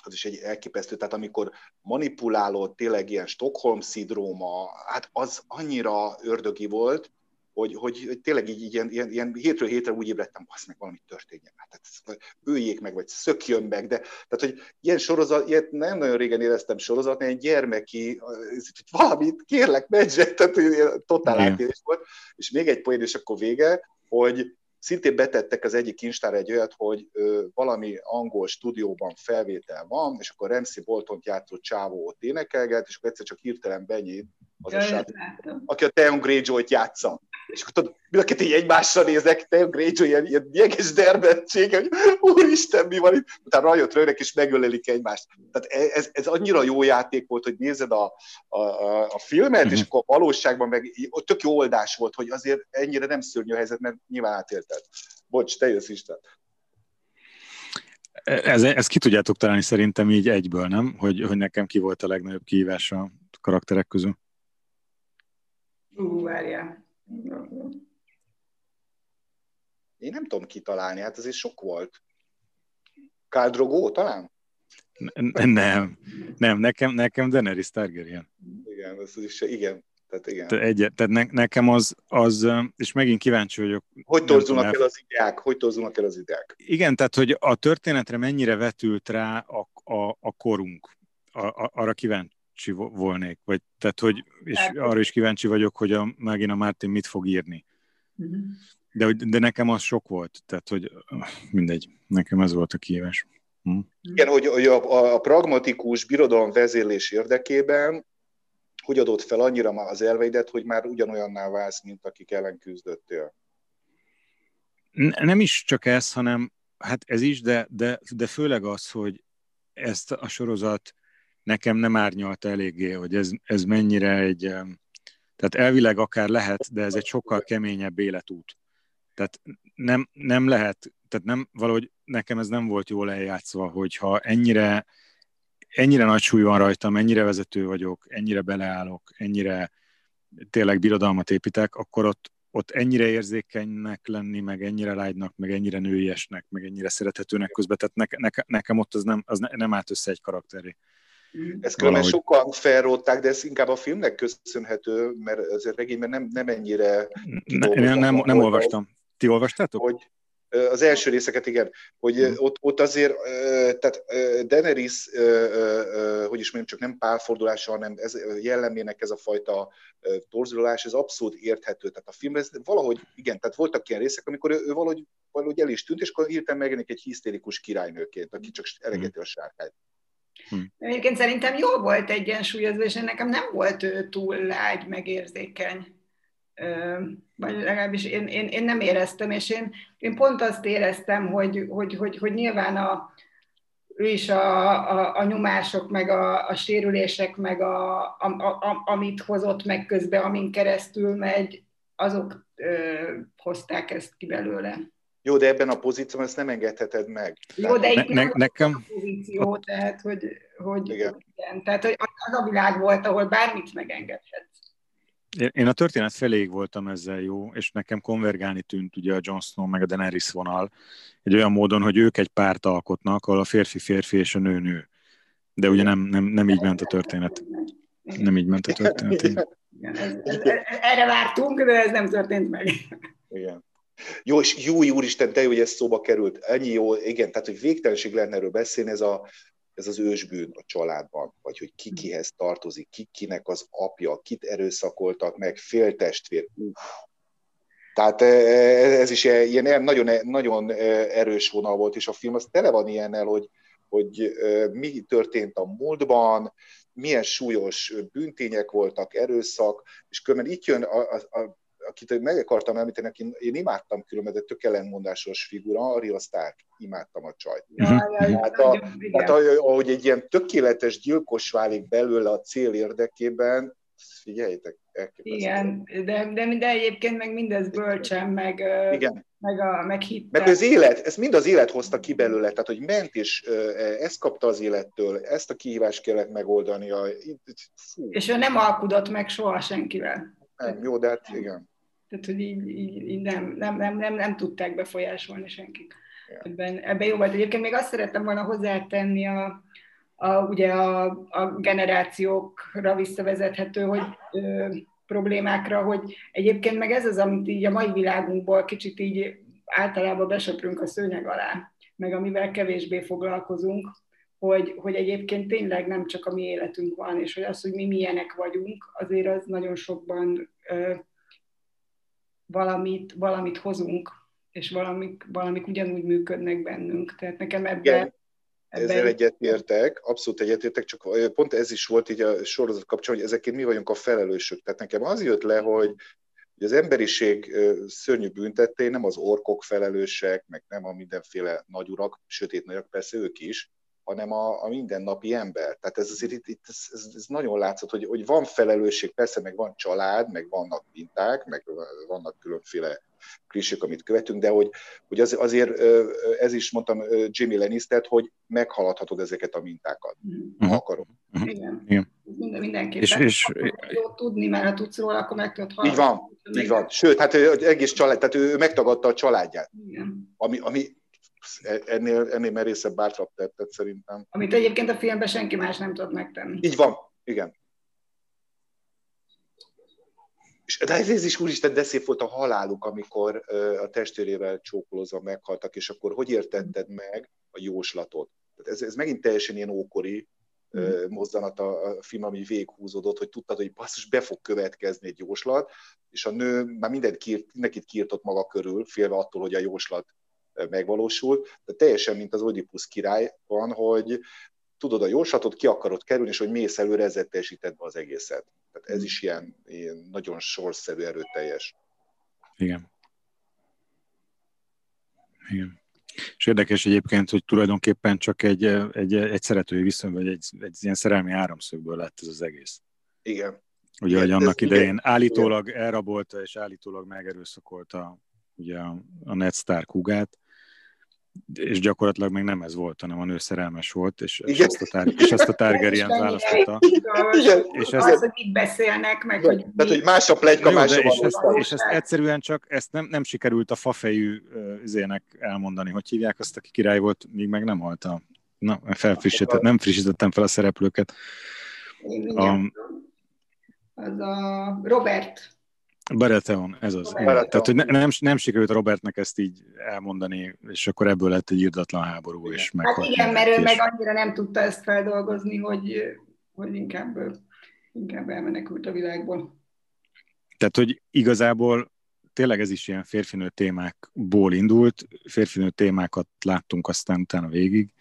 az is egy elképesztő, tehát amikor manipuláló tényleg ilyen Stockholm-szidróma, hát az annyira ördögi volt, hogy, hogy, hogy tényleg így, így ilyen, ilyen, ilyen hétről hétre úgy ébredtem, hogy meg valami történjen. Tehát ezt, öljék meg, vagy szökjön meg, de tehát, hogy ilyen sorozat, ilyet nem nagyon régen éreztem sorozat, egy gyermeki, hogy valamit kérlek, medzsek, tehát ilyen totál átérés volt. És még egy poén, és akkor vége, hogy szintén betettek az egyik instára egy olyat, hogy ö, valami angol stúdióban felvétel van, és akkor Ramsey Bolton játszott csávó ott énekelget, és akkor egyszer csak hirtelen benyit az a sát, aki a Theon Greyjoy-t játsza. És akkor tudod, mind a kettő így egymásra nézek, Theon Greyjoy ilyen, ilyen jeges derbettség, hogy úristen, mi van itt? Utána rajott rögnek, és megölelik egymást. Tehát e, ez, ez annyira jó játék volt, hogy nézed a, a, a, a filmet, mm-hmm. és akkor a valóságban meg tök jó oldás volt, hogy azért ennyire nem szörnyű a helyzet, mert nyilván átélted. Bocs, te jössz Isten. Ez, ez ki tudjátok találni szerintem így egyből, nem? Hogy, hogy nekem ki volt a legnagyobb kihívás a karakterek közül. Ú, várjál. Én nem tudom kitalálni, hát ez sok volt. Káldrogó talán? Nem, nem, nekem, nekem Daenerys Targaryen. Igen, ez is, igen. Tehát igen. Te egy, tehát ne, nekem az, az, és megint kíváncsi vagyok. Hogy torzulnak el az ideák? Hogy torzulnak el az ideák? Igen, tehát hogy a történetre mennyire vetült rá a, a, a korunk. A, a, arra kíváncsi volnék, vagy tehát, hogy, és arra is kíváncsi vagyok, hogy a, megint a Mártin mit fog írni. Uh-huh. De, de nekem az sok volt, tehát, hogy mindegy, nekem ez volt a kihívás. Hm? Igen, hogy, hogy a, a pragmatikus birodalom vezérlés érdekében hogy adott fel annyira már az elveidet, hogy már ugyanolyanná válsz, mint akik ellen küzdöttél? Nem is csak ez, hanem hát ez is, de, de, de főleg az, hogy ezt a sorozat nekem nem árnyalta eléggé, hogy ez, ez mennyire egy, tehát elvileg akár lehet, de ez egy sokkal keményebb életút. Tehát nem, nem lehet, tehát nem, valahogy nekem ez nem volt jól eljátszva, hogyha ennyire, ennyire nagy súly van rajtam, ennyire vezető vagyok, ennyire beleállok, ennyire tényleg birodalmat építek, akkor ott, ott ennyire érzékenynek lenni, meg ennyire lágynak, meg ennyire nőiesnek, meg ennyire szerethetőnek közben, tehát ne, ne, nekem ott az nem, az ne, nem állt össze egy karakteré. Ezt különben sokan felrótták, de ez inkább a filmnek köszönhető, mert ez a regényben nem, nem ennyire... Ne, nem, nem, nem olvastam. Ti olvastátok? Hogy, az első részeket, igen, hogy hmm. ott, ott azért, tehát Daenerys, hogy is mondjam, csak nem pálfordulása, hanem ez jellemének ez a fajta torzulás, ez abszolút érthető. Tehát a filmben ez valahogy, igen, tehát voltak ilyen részek, amikor ő, ő valahogy, valahogy el is tűnt, és akkor hirtelen megjelenik egy hisztérikus királynőként, aki csak elegeti a sárkányt. Hmm. Egyébként szerintem jól volt egyensúlyozva, és nekem nem volt ő túl lágy, megérzékeny vagy legalábbis én, én, én nem éreztem, és én, én pont azt éreztem, hogy, hogy, hogy, hogy nyilván a, ő is a, a, a nyomások, meg a, a sérülések, meg a, a, a, amit hozott meg közben, amin keresztül megy, azok ö, hozták ezt ki belőle. Jó, de ebben a pozícióban ezt nem engedheted meg. Jó, de itt ne, ne, nekem... a pozíció, tehát hogy, hogy igen. igen. Tehát hogy az a világ volt, ahol bármit megengedhetsz. Én a történet feléig voltam ezzel jó, és nekem konvergálni tűnt ugye a Jon Snow meg a Daenerys vonal, egy olyan módon, hogy ők egy párt alkotnak, ahol a férfi férfi és a nő nő. De ugye nem, nem, nem így ment a történet. Nem így ment a történet. Erre vártunk, de ez nem történt meg. Igen. Jó, és jó úristen, te jó, hogy ez szóba került. Ennyi jó, igen, tehát, hogy végtelenség lenne erről beszélni, ez a, ez az ősbűn a családban, vagy hogy ki kihez tartozik, ki kinek az apja, kit erőszakoltak meg, féltestvér, uff. Tehát e, e, ez is ilyen nagyon, nagyon erős vonal volt, és a film az tele van ilyennel, hogy, hogy mi történt a múltban, milyen súlyos bűntények voltak, erőszak, és különben itt jön a, a, a akit meg akartam említeni, aki én imádtam különben, de tök ellenmondásos figura, Arya Stark, imádtam a csajt. hát, a, hát ahogy egy ilyen tökéletes gyilkos válik belőle a cél érdekében, figyeljétek, Igen, de, de, de egyébként meg mindez bölcsen, meg, Igen. meg, a, meg hittel. Meg az élet, ez mind az élet hozta ki belőle, tehát hogy ment és ezt kapta az élettől, ezt a kihívást kellett megoldania. Fú. És ő nem alkudott meg soha senkivel. Nem, jó, de hát igen. Tehát, hogy így, így, így nem, nem, nem, nem, nem tudták befolyásolni senkik. Ebben, ebben jó volt. Egyébként még azt szerettem volna hozzátenni a, a, ugye a, a generációkra visszavezethető, hogy ö, problémákra, hogy egyébként meg ez az, amit így a mai világunkból kicsit így általában besöprünk a szőnyeg alá, meg amivel kevésbé foglalkozunk, hogy, hogy egyébként tényleg nem csak a mi életünk van, és hogy az, hogy mi milyenek vagyunk, azért az nagyon sokban ö, valamit, valamit hozunk, és valamik, valamik ugyanúgy működnek bennünk. Tehát nekem ebben... Ezzel egyetértek, abszolút egyetértek, csak pont ez is volt így a sorozat kapcsán, hogy ezekért mi vagyunk a felelősök. Tehát nekem az jött le, hogy az emberiség szörnyű büntettei nem az orkok felelősek, meg nem a mindenféle nagyurak, sötét nagyok, persze ők is, hanem a, a mindennapi ember. Tehát ez azért itt, itt ez, ez, ez nagyon látszott, hogy, hogy van felelősség, persze meg van család, meg vannak minták, meg vannak különféle klisék, amit követünk, de hogy, hogy az, azért ez is mondtam Jimmy Lannister, hogy meghaladhatod ezeket a mintákat, uh-huh. ha akarod. Uh-huh. Igen. Igen. Minden, mindenképpen. És, és... Jó tudni, mert ha tudsz róla, akkor meg tudod hallani. Így van, így van. Sőt, hát egész család, tehát ő megtagadta a családját. Igen. Ami, ami ennél, ennél merészebb, bátrabb tettet szerintem. Amit egyébként a filmben senki más nem tud megtenni. Így van, igen. És, de ez, is úristen, de szép volt a haláluk, amikor a testvérével csókolózva meghaltak, és akkor hogy értetted meg a jóslatot? Tehát ez, ez megint teljesen ilyen ókori mm. mozzanat a, film, ami véghúzódott, hogy tudtad, hogy basszus, be fog következni egy jóslat, és a nő már mindent kírt, mindenkit kiirtott maga körül, félve attól, hogy a jóslat megvalósul, de teljesen, mint az Oedipus király van, hogy tudod a jóslatot, ki akarod kerülni, és hogy mész előre, ezzel teljesíted be az egészet. Tehát ez is ilyen, ilyen nagyon sorszerű, erőteljes. Igen. Igen. És érdekes egyébként, hogy tulajdonképpen csak egy, egy, egy szeretői viszony, vagy egy, egy ilyen szerelmi áramszögből lett ez az egész. Igen. Ugye, hogy annak idején igen, állítólag igen. elrabolta és állítólag megerőszakolta ugye a, a Ned Stark húgát, és gyakorlatilag meg nem ez volt, hanem a nő szerelmes volt, és, és ezt a, tár- és ezt a targaryen választotta. Igen. És ez, az, hogy itt beszélnek, meg hogy... Tehát, hogy más a plegyka, más és, ezt, és ezt egyszerűen csak, ezt nem, nem sikerült a fafejű izének elmondani, hogy hívják azt, aki király volt, míg meg nem halt a... Na, felfrissített, nem frissítettem fel a szereplőket. A, az a Robert Baratheon, ez az. Baratheon. Tehát, hogy ne, nem, nem sikerült Robertnek ezt így elmondani, és akkor ebből lett egy írdatlan háború. Igen. És hát igen, mert ő meg annyira nem tudta ezt feldolgozni, hogy, hogy inkább, inkább elmenekült a világból. Tehát, hogy igazából tényleg ez is ilyen férfinő témákból indult, férfinő témákat láttunk aztán utána végig,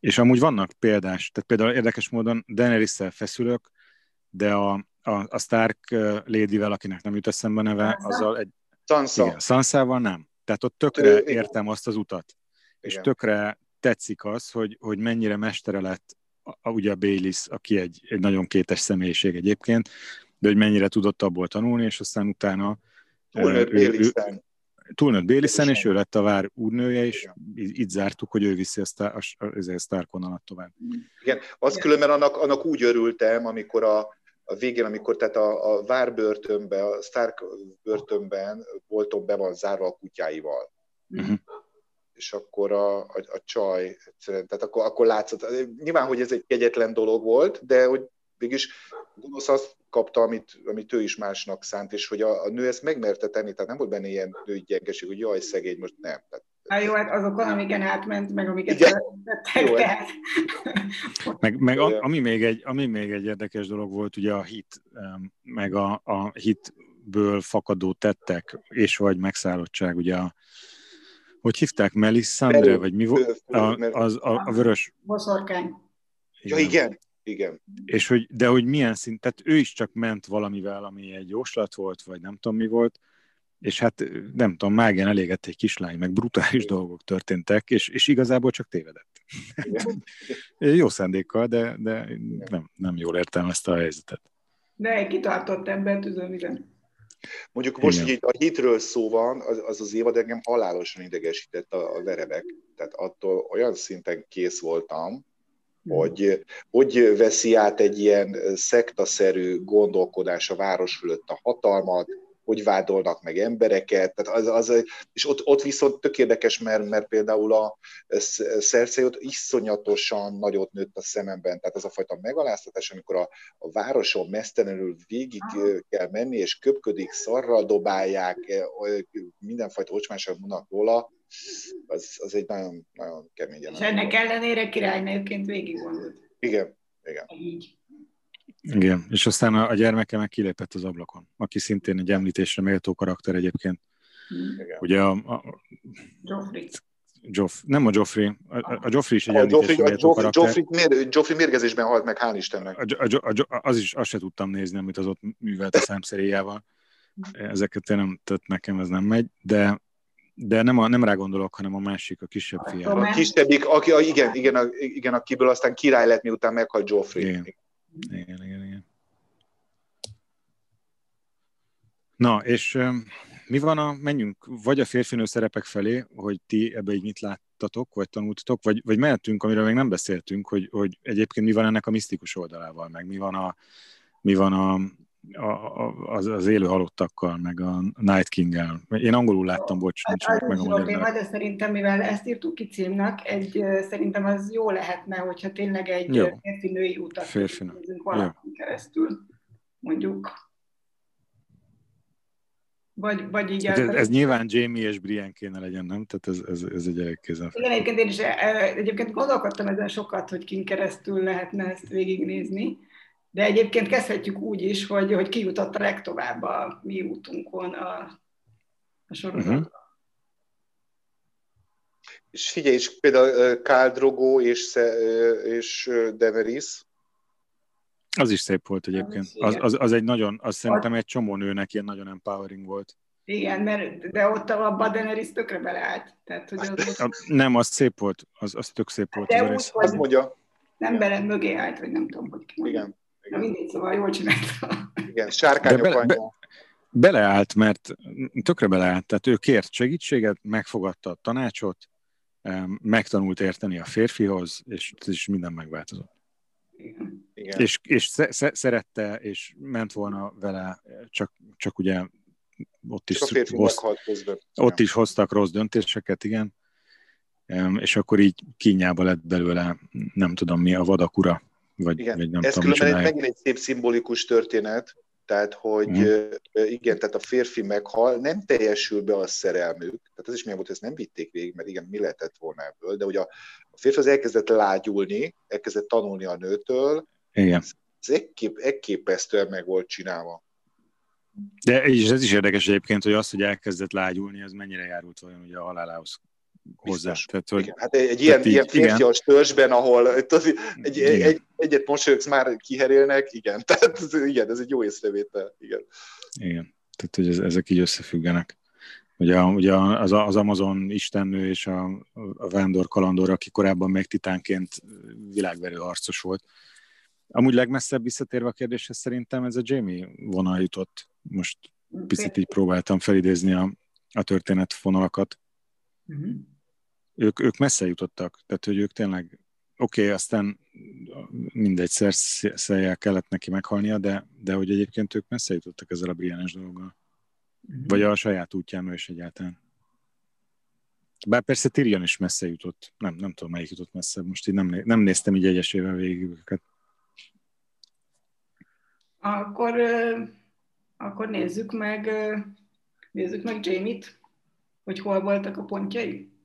és amúgy vannak példás, tehát például érdekes módon Daenerys-szel feszülök, de a, a, a Stark Lady-vel, akinek nem jut eszembe neve, azzal egy... Sansa. Igen, Sansával nem. Tehát ott tökre ő, értem azt az utat. Igen. És tökre tetszik az, hogy, hogy mennyire mestere lett a, a, ugye a Baylis, aki egy, egy nagyon kétes személyiség egyébként, de hogy mennyire tudott abból tanulni, és aztán utána túlnőtt Bélisen. Túlnőtt Bélisen, és ő lett a vár úrnője, és Igen. itt zártuk, hogy ő viszi a, a, a, a Stark vonalat tovább. Igen, azt különben annak, annak úgy örültem, amikor a, a végén, amikor tehát a, a várbörtönben, a Stark börtönben voltam be van zárva a kutyáival. Uh-huh. És akkor a, a, a csaj, tehát akkor, akkor látszott, nyilván, hogy ez egy kegyetlen dolog volt, de hogy mégis gonosz azt kapta, amit, amit ő is másnak szánt, és hogy a, a nő ezt megmerte tenni, tehát nem volt benne ilyen női gyengeség, hogy jaj, szegény, most nem. Tehát Hát jó, hát azokon, amiken átment, meg amiket tettek, tehát. Meg, meg a, ami, még egy, ami még egy érdekes dolog volt, ugye a hit, meg a, a hitből fakadó tettek, és vagy megszállottság, ugye a, hogy hívták, Melisandre, vagy mi volt? A, az, a, a vörös... Boszorkány. Ja, igen. Igen. És hogy, de hogy milyen szint, tehát ő is csak ment valamivel, ami egy jóslat volt, vagy nem tudom mi volt, és hát nem tudom, mágián elégett egy kislány, meg brutális Igen. dolgok történtek, és, és igazából csak tévedett. *laughs* Jó szándékkal, de, de nem, nem jól értelmezte a helyzetet. De kitartott ebben, tudom, igen. Mondjuk most, hogy a hitről szó van, az az, az évad engem halálosan idegesített a, a verebek. Tehát attól olyan szinten kész voltam. Hogy hogy veszi át egy ilyen szektaszerű gondolkodás a város fölött a hatalmat, hogy vádolnak meg embereket, tehát az, az, és ott, ott viszont tök érdekes, mert, mert például a Cersei ott iszonyatosan nagyot nőtt a szememben, tehát ez a fajta megaláztatás, amikor a, a városon mesztelenül végig kell menni, és köpködik, szarral dobálják, mindenfajta ocsmánság mondnak róla, az, az egy nagyon, nagyon kemény És ennek ellenére királynőként végig vonult. Igen, igen. Így. Igen, és aztán a, a gyermeke meg kilépett az ablakon, aki szintén egy említésre méltó karakter egyébként. Igen. Ugye a, a Joffrey. Joff, nem a Joffrey, a, a Joffrey is egy a említésre méltó karakter. Joffrey, Joffrey, Joffrey mérgezésben halt meg, hál' Istennek. A, a, a, az is, azt se tudtam nézni, amit az ott művelt a szemszeréjával. Ezeket én nem, tehát nekem ez nem megy, de de nem, a, nem rá gondolok, hanem a másik, a kisebb fiára. A kisebbik, aki, a, igen, igen, a, igen, akiből aztán király lett, miután meghalt Joffrey. Igen. Igen, igen, igen. Na, és mi van a, menjünk vagy a férfinő szerepek felé, hogy ti ebbe így mit láttatok, vagy tanultatok, vagy, vagy mehetünk, amiről még nem beszéltünk, hogy, hogy egyébként mi van ennek a misztikus oldalával, meg mi van a, mi van a, a, az, az élő halottakkal, meg a Night King-el. Én angolul láttam, bocs, hát, nincs meg a magyar. De szerintem, mivel ezt írtuk ki címnek, egy, szerintem az jó lehetne, hogyha tényleg egy férfi-női utat férfi valakin keresztül, mondjuk. Vagy, vagy így hát ez, ez nyilván Jamie és Brian kéne legyen, nem? Tehát ez, ez, ez egy elég kézen. Igen, egyébként én is egyébként gondolkodtam ezen sokat, hogy kin keresztül lehetne ezt végignézni de egyébként kezdhetjük úgy is, hogy, hogy ki jutott a legtovább a mi útunkon a, a sorozatban. Uh-huh. És figyelj, és például Khal Drogo és, és Deveris. Az is szép volt egyébként. Az, az, az egy nagyon, az szerintem egy csomó nőnek ilyen nagyon empowering volt. Igen, mert, de ott a Badeneris tökre beleállt. Tehát, hogy az ott... Nem, az szép volt, az, az tök szép volt. De az úgy, azt mondja. Nem bele mögé állt, vagy nem tudom, hogy ki mondja. Igen. Mindig, szóval jól csinálta. Igen, sárkányok be, be, beleállt, mert tökre beleállt, tehát ő kért segítséget, megfogadta a tanácsot, megtanult érteni a férfihoz, és is minden megváltozott. Igen. És, és sze, szerette, és ment volna vele, csak, csak ugye ott is, hoz, ott is hoztak rossz döntéseket, igen, és akkor így kínjába lett belőle, nem tudom mi, a vadakura, vagy, igen. vagy nem Ez tudom, különben egy, megint egy szép szimbolikus történet, tehát, hogy mm. igen, tehát a férfi meghal, nem teljesül be a szerelmük, tehát ez is milyen volt, hogy ezt nem vitték végig, mert igen, mi lehetett volna ebből, de ugye a, a férfi az elkezdett lágyulni, elkezdett tanulni a nőtől, igen. ez ekkép, ekképesztően meg volt csinálva. De és ez is érdekes egyébként, hogy az, hogy elkezdett lágyulni, az mennyire járult vajon ugye a halálához hozzá. Tehát, hogy, igen. Hát egy, egy ilyen, így, ilyen férfias törzsben, ahol az, egy, egy, egyet mosolyogsz, már kiherélnek, igen. *laughs* Tehát igen, ez egy jó észrevétel. Igen. Igen. Tehát, hogy ez, ezek így összefüggenek. Ugye, ugye az, az Amazon istennő és a, a Vándor kalandor, aki korábban még titánként világverő harcos volt. Amúgy legmesszebb visszatérve a kérdéshez szerintem ez a Jamie vonal jutott. Most picit így próbáltam felidézni a, a történet fonalakat. Ők, ők messze jutottak, tehát hogy ők tényleg, oké, okay, aztán mindegy, szerszeljel kellett neki meghalnia, de, de hogy egyébként ők messze jutottak ezzel a Brianes dologgal. Mm-hmm. Vagy a saját útján is egyáltalán. Bár persze Tyrion is messze jutott. Nem, nem tudom, melyik jutott messze. Most így nem, nem néztem így egyesével végig őket. Akkor, akkor nézzük meg, nézzük meg Jamie-t, hogy hol voltak a pontjai.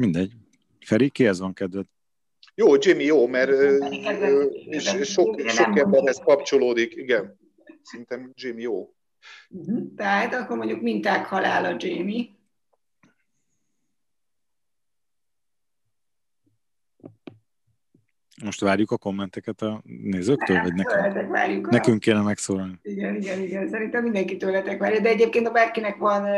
Mindegy. Feri, ez van kedved? Jó, Jimmy jó, mert és sok, sok emberhez kapcsolódik, igen. Szerintem Jimmy jó. Mhm. Tehát akkor mondjuk minták halála Jamie. Most várjuk a kommenteket a nézőktől, vagy nekünk? Várjuk a... Nekünk kéne megszólalni. Igen, igen, igen. Szerintem mindenki tőletek várja, de egyébként ha bárkinek van,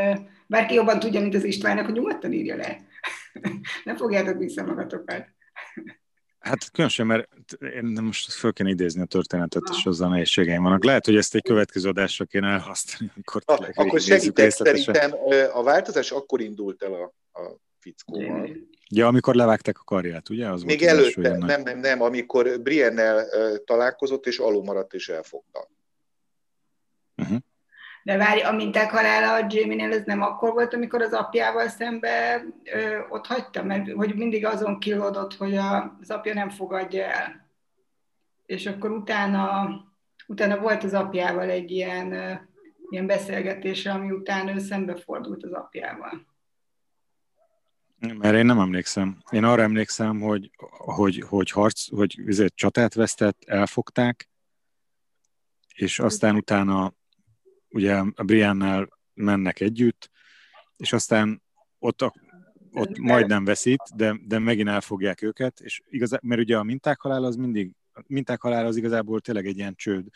bárki jobban tudja, mint az Istvánnak, hogy nyugodtan írja le. *laughs* nem fogjátok vissza magatokat. Hát különösen, mert én most föl kéne idézni a történetet, és azzal nehézségeim vannak. Lehet, hogy ezt egy következő adásra kéne elhasztani, amikor ha, Akkor segítek, szerintem a változás akkor indult el a, a fickóval. Ja, amikor levágták a karját, ugye? Az Még előtte, első, nem, nem, nem, amikor Briennel találkozott, és alul maradt, és elfogta. De várj, a minták halála a Jamie-nél ez nem akkor volt, amikor az apjával szembe ö, ott hagyta, mert hogy mindig azon kilódott, hogy a, az apja nem fogadja el. És akkor utána, utána volt az apjával egy ilyen, ö, ilyen beszélgetése, ami után ő szembefordult az apjával. Mert én nem emlékszem. Én arra emlékszem, hogy, hogy, hogy harc, hogy ezért csatát vesztett, elfogták, és aztán utána ugye a Briannel mennek együtt, és aztán ott, a, ott majdnem veszít, de, de megint elfogják őket, és igaz, mert ugye a minták halál az mindig, a minták halál az igazából tényleg egy ilyen csőd,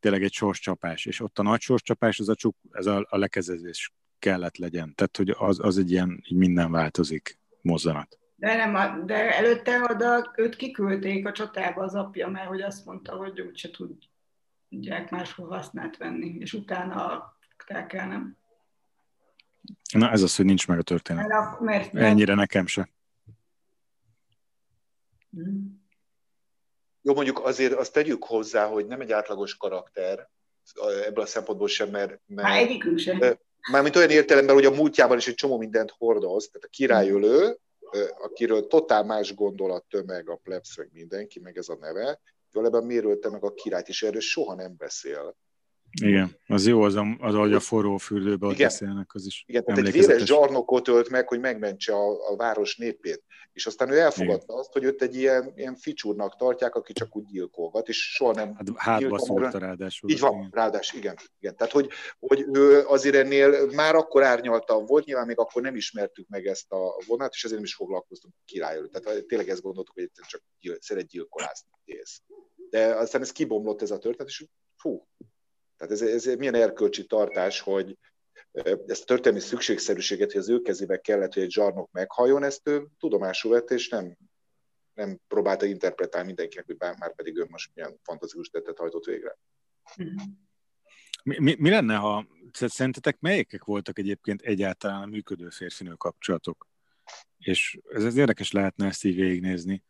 tényleg egy sorscsapás, és ott a nagy sorscsapás, az a csuk, ez a, a lekezezés kellett legyen. Tehát, hogy az, az egy ilyen, így minden változik mozzanat. De, nem, de előtte oda őt kiküldték a csatába az apja, mert hogy azt mondta, hogy úgyse tud tudják máshol hasznát venni, és utána el kell, nem? Na ez az, hogy nincs meg a történet. Mert, mert Ennyire nekem se. Hmm. Jó, mondjuk azért azt tegyük hozzá, hogy nem egy átlagos karakter, ebből a szempontból sem, mert... mert Há, egyikünk sem. Mármint olyan értelemben, hogy a múltjában is egy csomó mindent hordoz, tehát a királyölő, akiről totál más gondolat tömeg a plebsz, meg mindenki, meg ez a neve, valójában mérőlte meg a királyt, és erről soha nem beszél. Igen, az jó, az, a, az ahogy a forró fürdőbe ott beszélnek, az is Igen, tehát egy véres zsarnokot ölt meg, hogy megmentse a, a város népét. És aztán ő elfogadta Igen. azt, hogy őt egy ilyen, ilyen ficsúrnak tartják, aki csak úgy gyilkolgat, és soha nem... Hát hátba szúrta ráadásul. Így van, igen. ráadásul, igen. igen. Tehát, hogy, hogy ő azért ennél már akkor árnyaltan volt, nyilván még akkor nem ismertük meg ezt a vonat, és azért nem is foglalkoztunk királyról. Tehát tényleg ezt gondoltuk, hogy csak gyil, szeret gyilkolászni. De aztán ez kibomlott ez a történet, és fú, Tehát ez, ez milyen erkölcsi tartás, hogy ezt a történelmi szükségszerűséget, hogy az ő kezébe kellett, hogy egy zsarnok meghajjon, ezt ő tudomásul vett, és nem, nem próbálta interpretálni mindenkinek, hogy már pedig ő most milyen fantasztikus tettet hajtott végre. Mi, mi, mi lenne, ha szerintetek melyikek voltak egyébként egyáltalán a működő férfinő kapcsolatok? És ez, ez érdekes lehetne ezt így végignézni.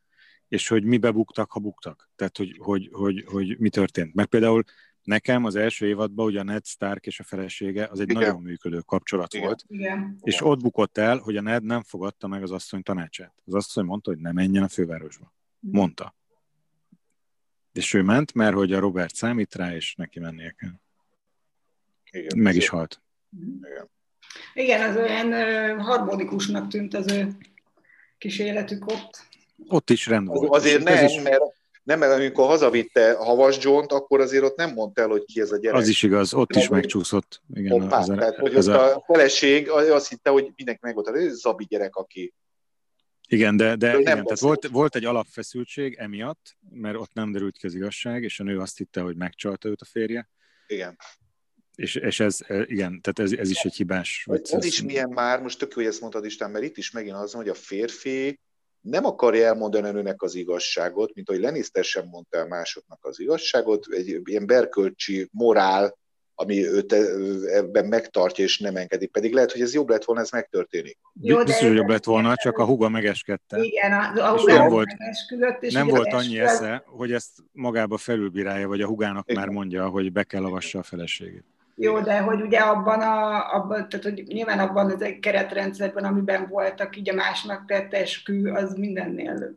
És hogy mi bebuktak, ha buktak. Tehát, hogy, hogy, hogy, hogy mi történt. Mert például nekem az első évadban ugye a Ned Stark és a felesége az egy Igen. nagyon működő kapcsolat Igen. volt. Igen. És ott bukott el, hogy a Ned nem fogadta meg az asszony tanácsát. Az asszony mondta, hogy ne menjen a fővárosba. Mondta. És ő ment, mert hogy a Robert számít rá, és neki mennie kell. Igen, Meg is halt. Igen. Igen, az olyan ö, harmonikusnak tűnt az ő kis életük ott. Ott is rend Az, volt. azért nem, is, mert, nem, mert amikor hazavitte Havas John-t, akkor azért ott nem mondta el, hogy ki ez a gyerek. az is igaz, ott is megcsúszott. Igen, Hoppá, az, tehát, hogy ez a, a feleség azt hitte, hogy mindenki meg volt, ez Zabi gyerek, aki igen, de, de nem igen, tehát volt, volt egy alapfeszültség emiatt, mert ott nem derült ki az igazság, és a nő azt hitte, hogy megcsalta őt a férje, igen. és, és ez, eh, igen, tehát ez, ez is egy hibás Az vicc. is milyen már, most tök jó, hogy ezt mondtad Isten, mert itt is megint az, hogy a férfi nem akarja elmondani a nőnek az igazságot, mint ahogy Lannister sem mondta el másoknak az igazságot, egy ilyen berkölcsi morál, ami őt ebben megtartja és nem engedi. Pedig lehet, hogy ez jobb lett volna, ez megtörténik. Jó, de Biztos, hogy jobb lett volna, csak a huga megeskedte. Igen, a, a És húga nem volt- és Nem volt annyi esze, hogy ezt magába felülbírálja, vagy a hugának Igen. már mondja, hogy be kell avassa a feleségét. Jó, de hogy ugye abban, a, abban tehát hogy nyilván abban az egy keretrendszerben, amiben voltak, így a másnak tett eskü, az mindennél.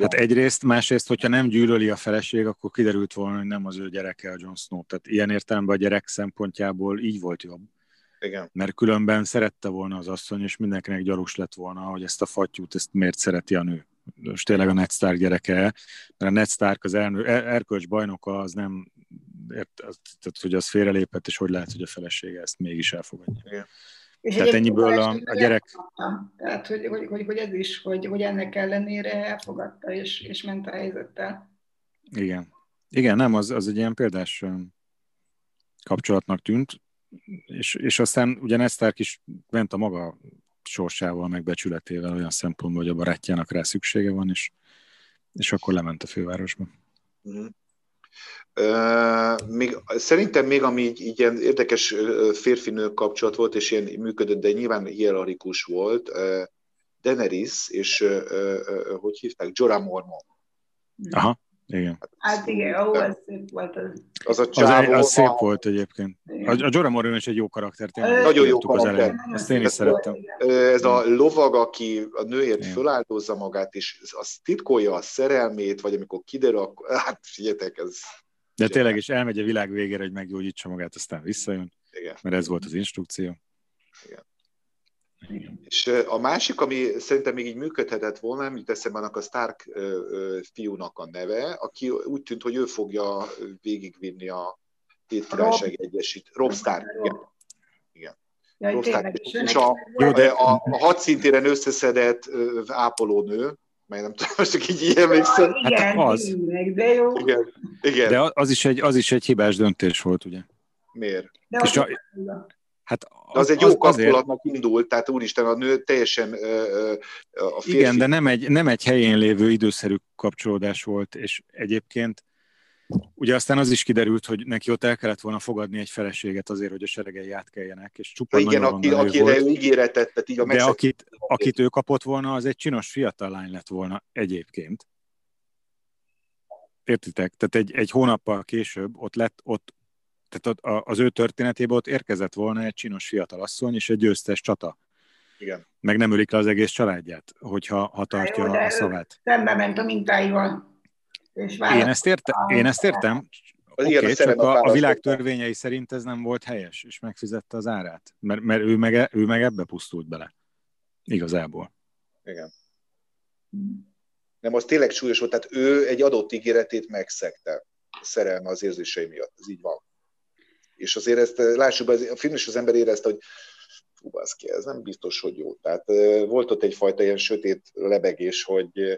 Hát egyrészt, másrészt, hogyha nem gyűlöli a feleség, akkor kiderült volna, hogy nem az ő gyereke a Jon Snow. Tehát ilyen értelemben a gyerek szempontjából így volt jobb. igen. Mert különben szerette volna az asszony, és mindenkinek gyalus lett volna, hogy ezt a fattyút, ezt miért szereti a nő. Most tényleg a Ned Stark gyereke, mert a Ned Stark az elnő, er, erkölcs bajnoka, az nem, ért, az, tehát, hogy az félrelépett, és hogy lehet, hogy a felesége ezt mégis elfogadja. És Tehát ennyiből a- a gyerek- elfogadta. Tehát, hogy, hogy, hogy, hogy, ez is, hogy, hogy ennek ellenére elfogadta, és, és ment a helyzettel. Igen. Igen, nem, az, az egy ilyen példás kapcsolatnak tűnt, és, és aztán ugye Ned Stark is ment a maga sorsával, meg becsületével olyan szempontból, hogy a barátjának rá szüksége van, és, és akkor lement a fővárosba. Mhm. Még, szerintem még ami így, így ilyen érdekes férfi-nő kapcsolat volt, és ilyen működött, de nyilván hierarchikus volt, Daenerys, és hogy hívták, Jorah Mormont. Aha, igen. Hát igen, ó, ez szép volt az. Az a Az, csávó, az szép a- volt egyébként. A, a Jorah Mormont is egy jó karakter, tényleg. Nagyon jó az karakter. elején. Azt én is Ez szerettem. Ö, ez a lovag, aki a nőért Igen. föláldozza magát, és az titkolja a szerelmét, vagy amikor kiderül, akkor, hát figyeljetek, ez De tényleg is elmegy a világ végére, hogy meggyógyítsa magát, aztán visszajön, igen. mert ez volt az instrukció. És a másik, ami szerintem még így működhetett volna, jut eszembe annak a Stark fiúnak a neve, aki úgy tűnt, hogy ő fogja végigvinni a Hét Királyság Egyesít. Rob Stark, igen. Jaj, Rob Stark. és a, Jó, de- a, a hadszintéren összeszedett ápolónő, mely nem tudom, most csak így, így emlékszem. Ah, igen, Hát az. tényleg, de jó. Igen, igen. De az is egy, az is egy hibás döntés volt, ugye? miért? De És a- Hát De az, egy jó azért, kapcsolatnak indult, tehát úristen, a nő teljesen ö, ö, a férfi... Igen, de nem egy, nem egy helyén lévő időszerű kapcsolódás volt, és egyébként ugye aztán az is kiderült, hogy neki ott el kellett volna fogadni egy feleséget azért, hogy a seregei átkeljenek, és csupán igen, nagyon aki, akire volt. ő ígéretet tett, így a De akit, akit ő kapott volna, az egy csinos fiatal lány lett volna egyébként. Értitek? Tehát egy, egy hónappal később ott lett, ott, tehát az ő történetében ott érkezett volna egy csinos fiatal asszony és egy győztes csata. Igen. Meg nem ölik le az egész családját, hogyha ha tartja jó, de a szavát. szembe ment a mintáival. És Én ezt, érte, én ezt értem, Oké, okay, csak a, a világ törvényei szerint ez nem volt helyes, és megfizette az árát. Mert, mert ő, meg, ő meg ebbe pusztult bele. Igazából. Igen. Nem, az tényleg súlyos volt, tehát ő egy adott ígéretét megszegte szerelme az érzései miatt, ez így van. És azért ezt eh, lássuk, be, a film is az ember érezte, hogy fú, baszki, ez nem biztos, hogy jó. Tehát eh, volt ott egyfajta ilyen sötét lebegés, hogy eh,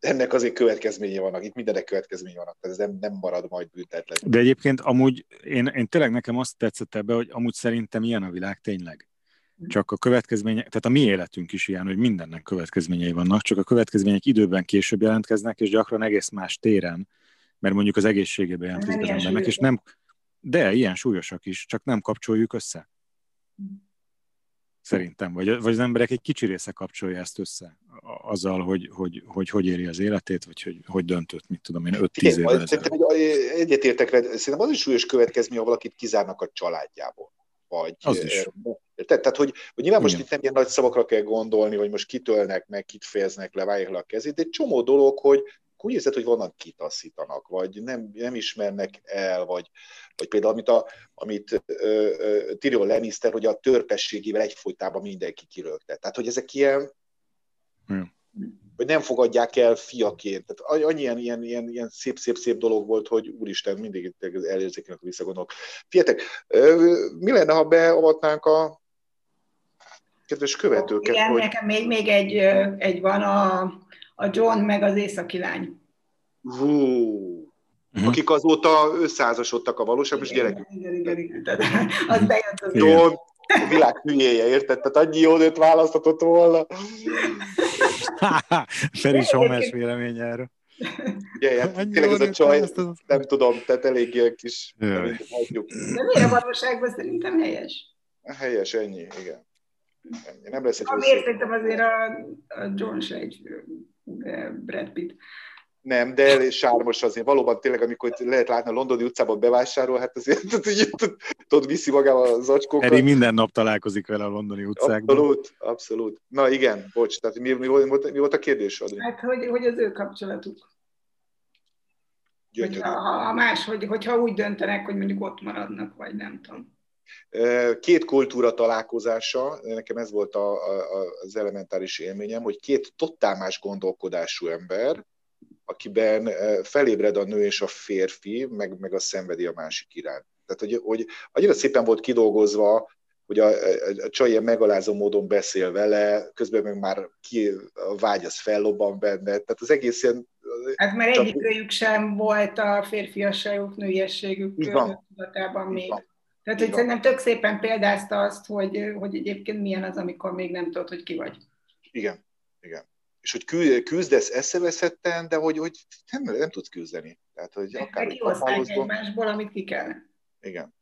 ennek azért következménye vannak, itt mindenek következménye vannak, tehát ez nem, nem marad majd büntetlen. De egyébként amúgy én, én tényleg nekem azt tetszett ebbe, hogy amúgy szerintem ilyen a világ tényleg. Csak a következmények, tehát a mi életünk is ilyen, hogy mindennek következményei vannak, csak a következmények időben később jelentkeznek, és gyakran egész más téren, mert mondjuk az egészségében jelentkezik az embernek, és nem, de ilyen súlyosak is, csak nem kapcsoljuk össze. Szerintem, vagy, vagy az emberek egy kicsi része kapcsolja ezt össze azzal, hogy hogy, hogy, hogy éri az életét, vagy hogy, hogy döntött, mit tudom én, 5-10 évvel ezelőtt. Egyetértek vele, szerintem az is súlyos következmény, ha valakit kizárnak a családjából. Vagy, az is. Tehát, tehát hogy, hogy nyilván most itt nem ilyen nagy szavakra kell gondolni, hogy most kitölnek meg, kit félznek le, le a kezét, de egy csomó dolog, hogy úgy érzed, hogy vannak kitaszítanak, vagy nem, nem ismernek el, vagy, vagy például amit, a, amit uh, Tyrion Lannister, hogy a törpességével egyfolytában mindenki kirögte. Tehát, hogy ezek ilyen, hmm. hogy nem fogadják el fiaként. Tehát annyi ilyen, ilyen, ilyen, ilyen szép, szép, szép dolog volt, hogy úristen, mindig elérzékenek visszagondolok. Fiatek, mi lenne, ha beavatnánk a kedves követőket? Igen, hogy... nekem még, még egy, egy van a a John meg az északi lány. Hú, uh-huh. akik azóta összeházasodtak a valóságban, és gyerekek. Igen, igen, igen. Tehát, *laughs* az bejött az John, a világ hülyéje, érted? Tehát annyi jó nőt választhatott volna. *laughs* Feri Somes vélemény erről. Ugye, hát, tényleg ez a csaj, nem tudom, tehát elég kis... De miért a valóságban szerintem helyes? Helyes, ennyi, igen. Ennyi. Nem lesz egy Miért szerintem azért a, a John se egy Brad Pitt. Nem, de elég sármos azért. Valóban tényleg, amikor lehet látni a londoni utcában bevásárol, hát azért *laughs* tudod, viszi magával az zacskókat. Eri minden nap találkozik vele a londoni utcákban. Abszolút, abszolút. Na igen, bocs, tehát mi, mi, volt, mi volt a kérdés, Adri? Hát, hogy, hogy az ő kapcsolatuk. Hogyha, ha, ha más, hogy, hogyha úgy döntenek, hogy mondjuk ott maradnak, vagy nem tudom. Két kultúra találkozása, nekem ez volt a, a, az elementáris élményem, hogy két totál más gondolkodású ember, akiben felébred a nő és a férfi, meg, meg a szenvedi a másik iránt. Tehát, hogy, hogy annyira szépen volt kidolgozva, hogy a, a csaj ilyen megalázó módon beszél vele, közben meg már ki, a vágy az fellobban benne, tehát az egész ilyen... Hát mert csak... egyikőjük sem volt a férfiasságuk, nőiességük tudatában még. Van. Tehát, hogy szerintem tök szépen példázta azt, hogy, hogy egyébként milyen az, amikor még nem tudod, hogy ki vagy. Igen, igen. És hogy küzdesz eszeveszetten, de hogy, hogy nem, nem tudsz küzdeni. Tehát, hogy akár egymásból, amit ki kell. Igen.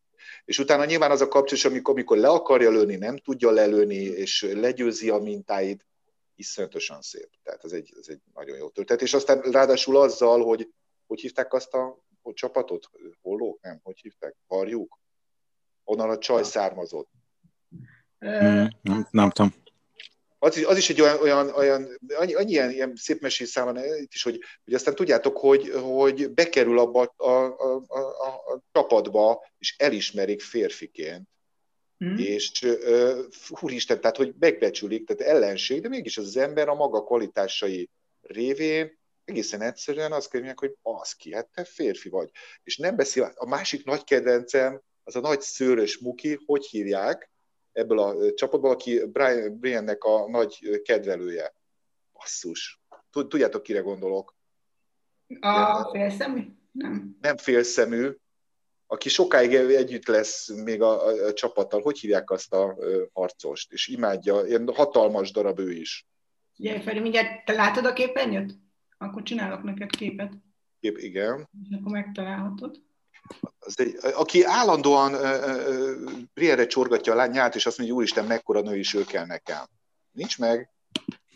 És utána nyilván az a kapcsolat, amikor, amikor le akarja lőni, nem tudja lelőni, és legyőzi a mintáit, iszonyatosan szép. Tehát ez egy, ez egy nagyon jó történet. És aztán ráadásul azzal, hogy hogy hívták azt a hogy csapatot? Hollók? Nem, hogy hívták? Varjuk? Onnan a csaj származott. Mm, nem, nem tudom. Az is, az is egy olyan, olyan, olyan annyi, annyi ilyen, ilyen szép mesés száma itt is, hogy, hogy aztán tudjátok, hogy, hogy bekerül abba a, a, a, a, a csapatba, és elismerik férfiként. Mm. És uh, úristen, tehát, hogy megbecsülik, tehát ellenség, de mégis az, ember a maga kvalitásai révén egészen egyszerűen azt mondják, hogy az ki, hát te férfi vagy. És nem beszél, a másik nagy kedvencem, az a nagy szőrös muki, hogy hívják ebből a csapatból, aki Brian, Briannek a nagy kedvelője. Basszus. Tudjátok, kire gondolok? A félszemű? Nem. Nem félszemű, aki sokáig együtt lesz még a, a, a csapattal. Hogy hívják azt a harcost? És imádja, ilyen hatalmas darab ő is. Ugye, Feri, mindjárt te látod a képernyőt? Akkor csinálok neked képet. Kép, igen. És akkor megtalálhatod az egy, aki állandóan Briere csorgatja a lányát, és azt mondja, úristen, mekkora nő is ő kell nekem. Nincs meg.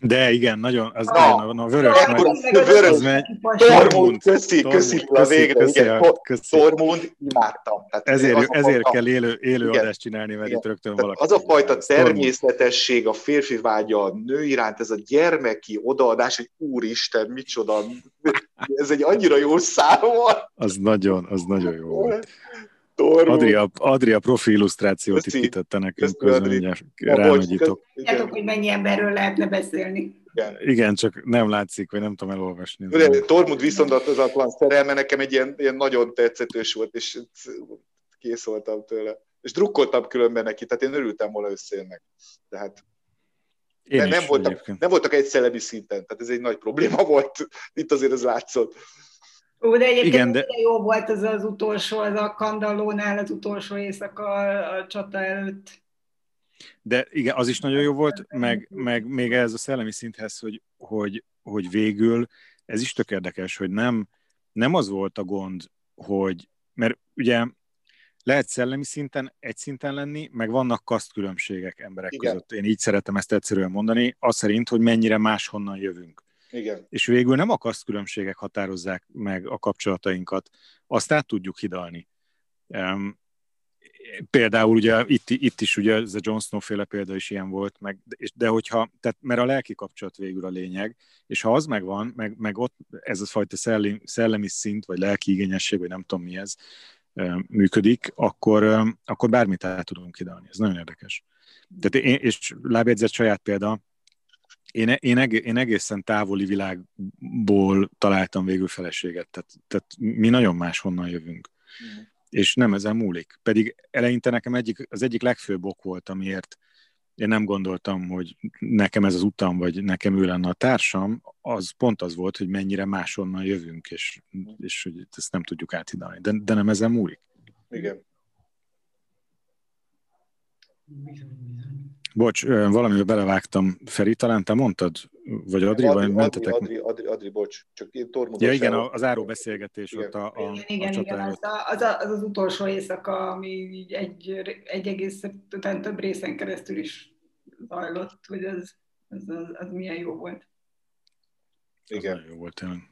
De igen, nagyon, az ah, nagyon, a vörös megy. Vörös, az megy. Tormund, köszi, köszi, a végre. Köszi, igen, köszi. Tormund, imádtam. Tehát ezért, ezért fajta, kell élő, élő igen, adást csinálni, mert igen. itt rögtön valaki. Az a fajta természetesség, a férfi vágya a nő iránt, ez a gyermeki odaadás, hogy úristen, micsoda, ez egy annyira jó szám Az nagyon, az nagyon jó volt. Adria, Adria profi illusztrációt itt kitette nekünk közben, ránagyítok. Tudjátok, hogy mennyi emberről lehetne beszélni. Igen. Igen, csak nem látszik, vagy nem tudom elolvasni. De Tormund viszontatozatlan szerelme nekem egy ilyen, ilyen nagyon tetszetős volt, és kész voltam tőle. És drukkoltam különben neki, tehát én örültem volna összejönnek. Tehát Én nem, voltak, egyébként. nem voltak egy szellemi szinten, tehát ez egy nagy probléma volt. Itt azért ez látszott. Ó, de egyébként Igen, de- jó volt az az utolsó, az a Kandallónál az utolsó éjszaka a, a csata előtt. De igen, az is nagyon jó volt, meg, meg még ez a szellemi szinthez, hogy, hogy, hogy végül ez is tök érdekes, hogy nem, nem az volt a gond, hogy, mert ugye lehet szellemi szinten, egy szinten lenni, meg vannak kasztkülönbségek emberek Igen. között. Én így szeretem ezt egyszerűen mondani, az szerint, hogy mennyire máshonnan jövünk. Igen. És végül nem a kasztkülönbségek határozzák meg a kapcsolatainkat, azt át tudjuk hidalni. Um, például ugye itt, itt is ugye ez a Jon Snow féle példa is ilyen volt, meg, de hogyha, tehát, mert a lelki kapcsolat végül a lényeg, és ha az megvan, meg, meg ott ez a fajta szellemi, szellemi szint, vagy lelki igényesség, vagy nem tudom mi ez, működik, akkor, akkor bármit át tudunk hidalni. Ez nagyon érdekes. Tehát én, és lábjegyzett saját példa, én, én, eg, én egészen távoli világból találtam végül feleséget, tehát, tehát mi nagyon máshonnan jövünk és nem ezen múlik. Pedig eleinte nekem egyik, az egyik legfőbb ok volt, amiért én nem gondoltam, hogy nekem ez az utam, vagy nekem ő lenne a társam, az pont az volt, hogy mennyire máshonnan jövünk, és, és hogy ezt nem tudjuk áthidalni. De, de nem ezen múlik. Igen. Bocs, valamivel belevágtam. Feri, talán te mondtad? Vagy Adri, vagy Adri, mentetek? Adri, Adri, Adri, bocs, csak én tormodos. Ja igen, az áró beszélgetés Igen. ott a, a, Igen, igen, a igen az, a, az, a, az az utolsó éjszaka, ami így egy, egy egész, talán több részen keresztül is zajlott, hogy az, az, az, az milyen jó volt. Az Igen. nagyon jó volt tényleg.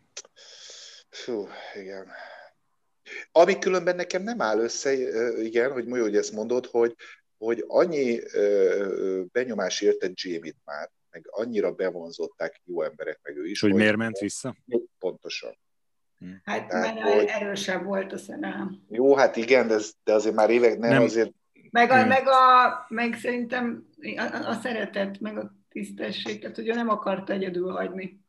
Fú, igen. Ami különben nekem nem áll össze, igen, hogy jó, hogy ezt mondod, hogy, hogy annyi benyomás érte Jamie-t már, meg annyira bevonzották jó emberek, meg ő is. És hogy miért ment vissza? Pontosan. Hát Tehát, már hogy- erősebb volt a szerelem. Jó, hát igen, de, ez, de azért már évek nem, Nem. azért Meg, a, Igen. meg, a, meg szerintem a, a, a szeretet, meg a tisztesség, tehát hogy ő nem akarta egyedül hagyni.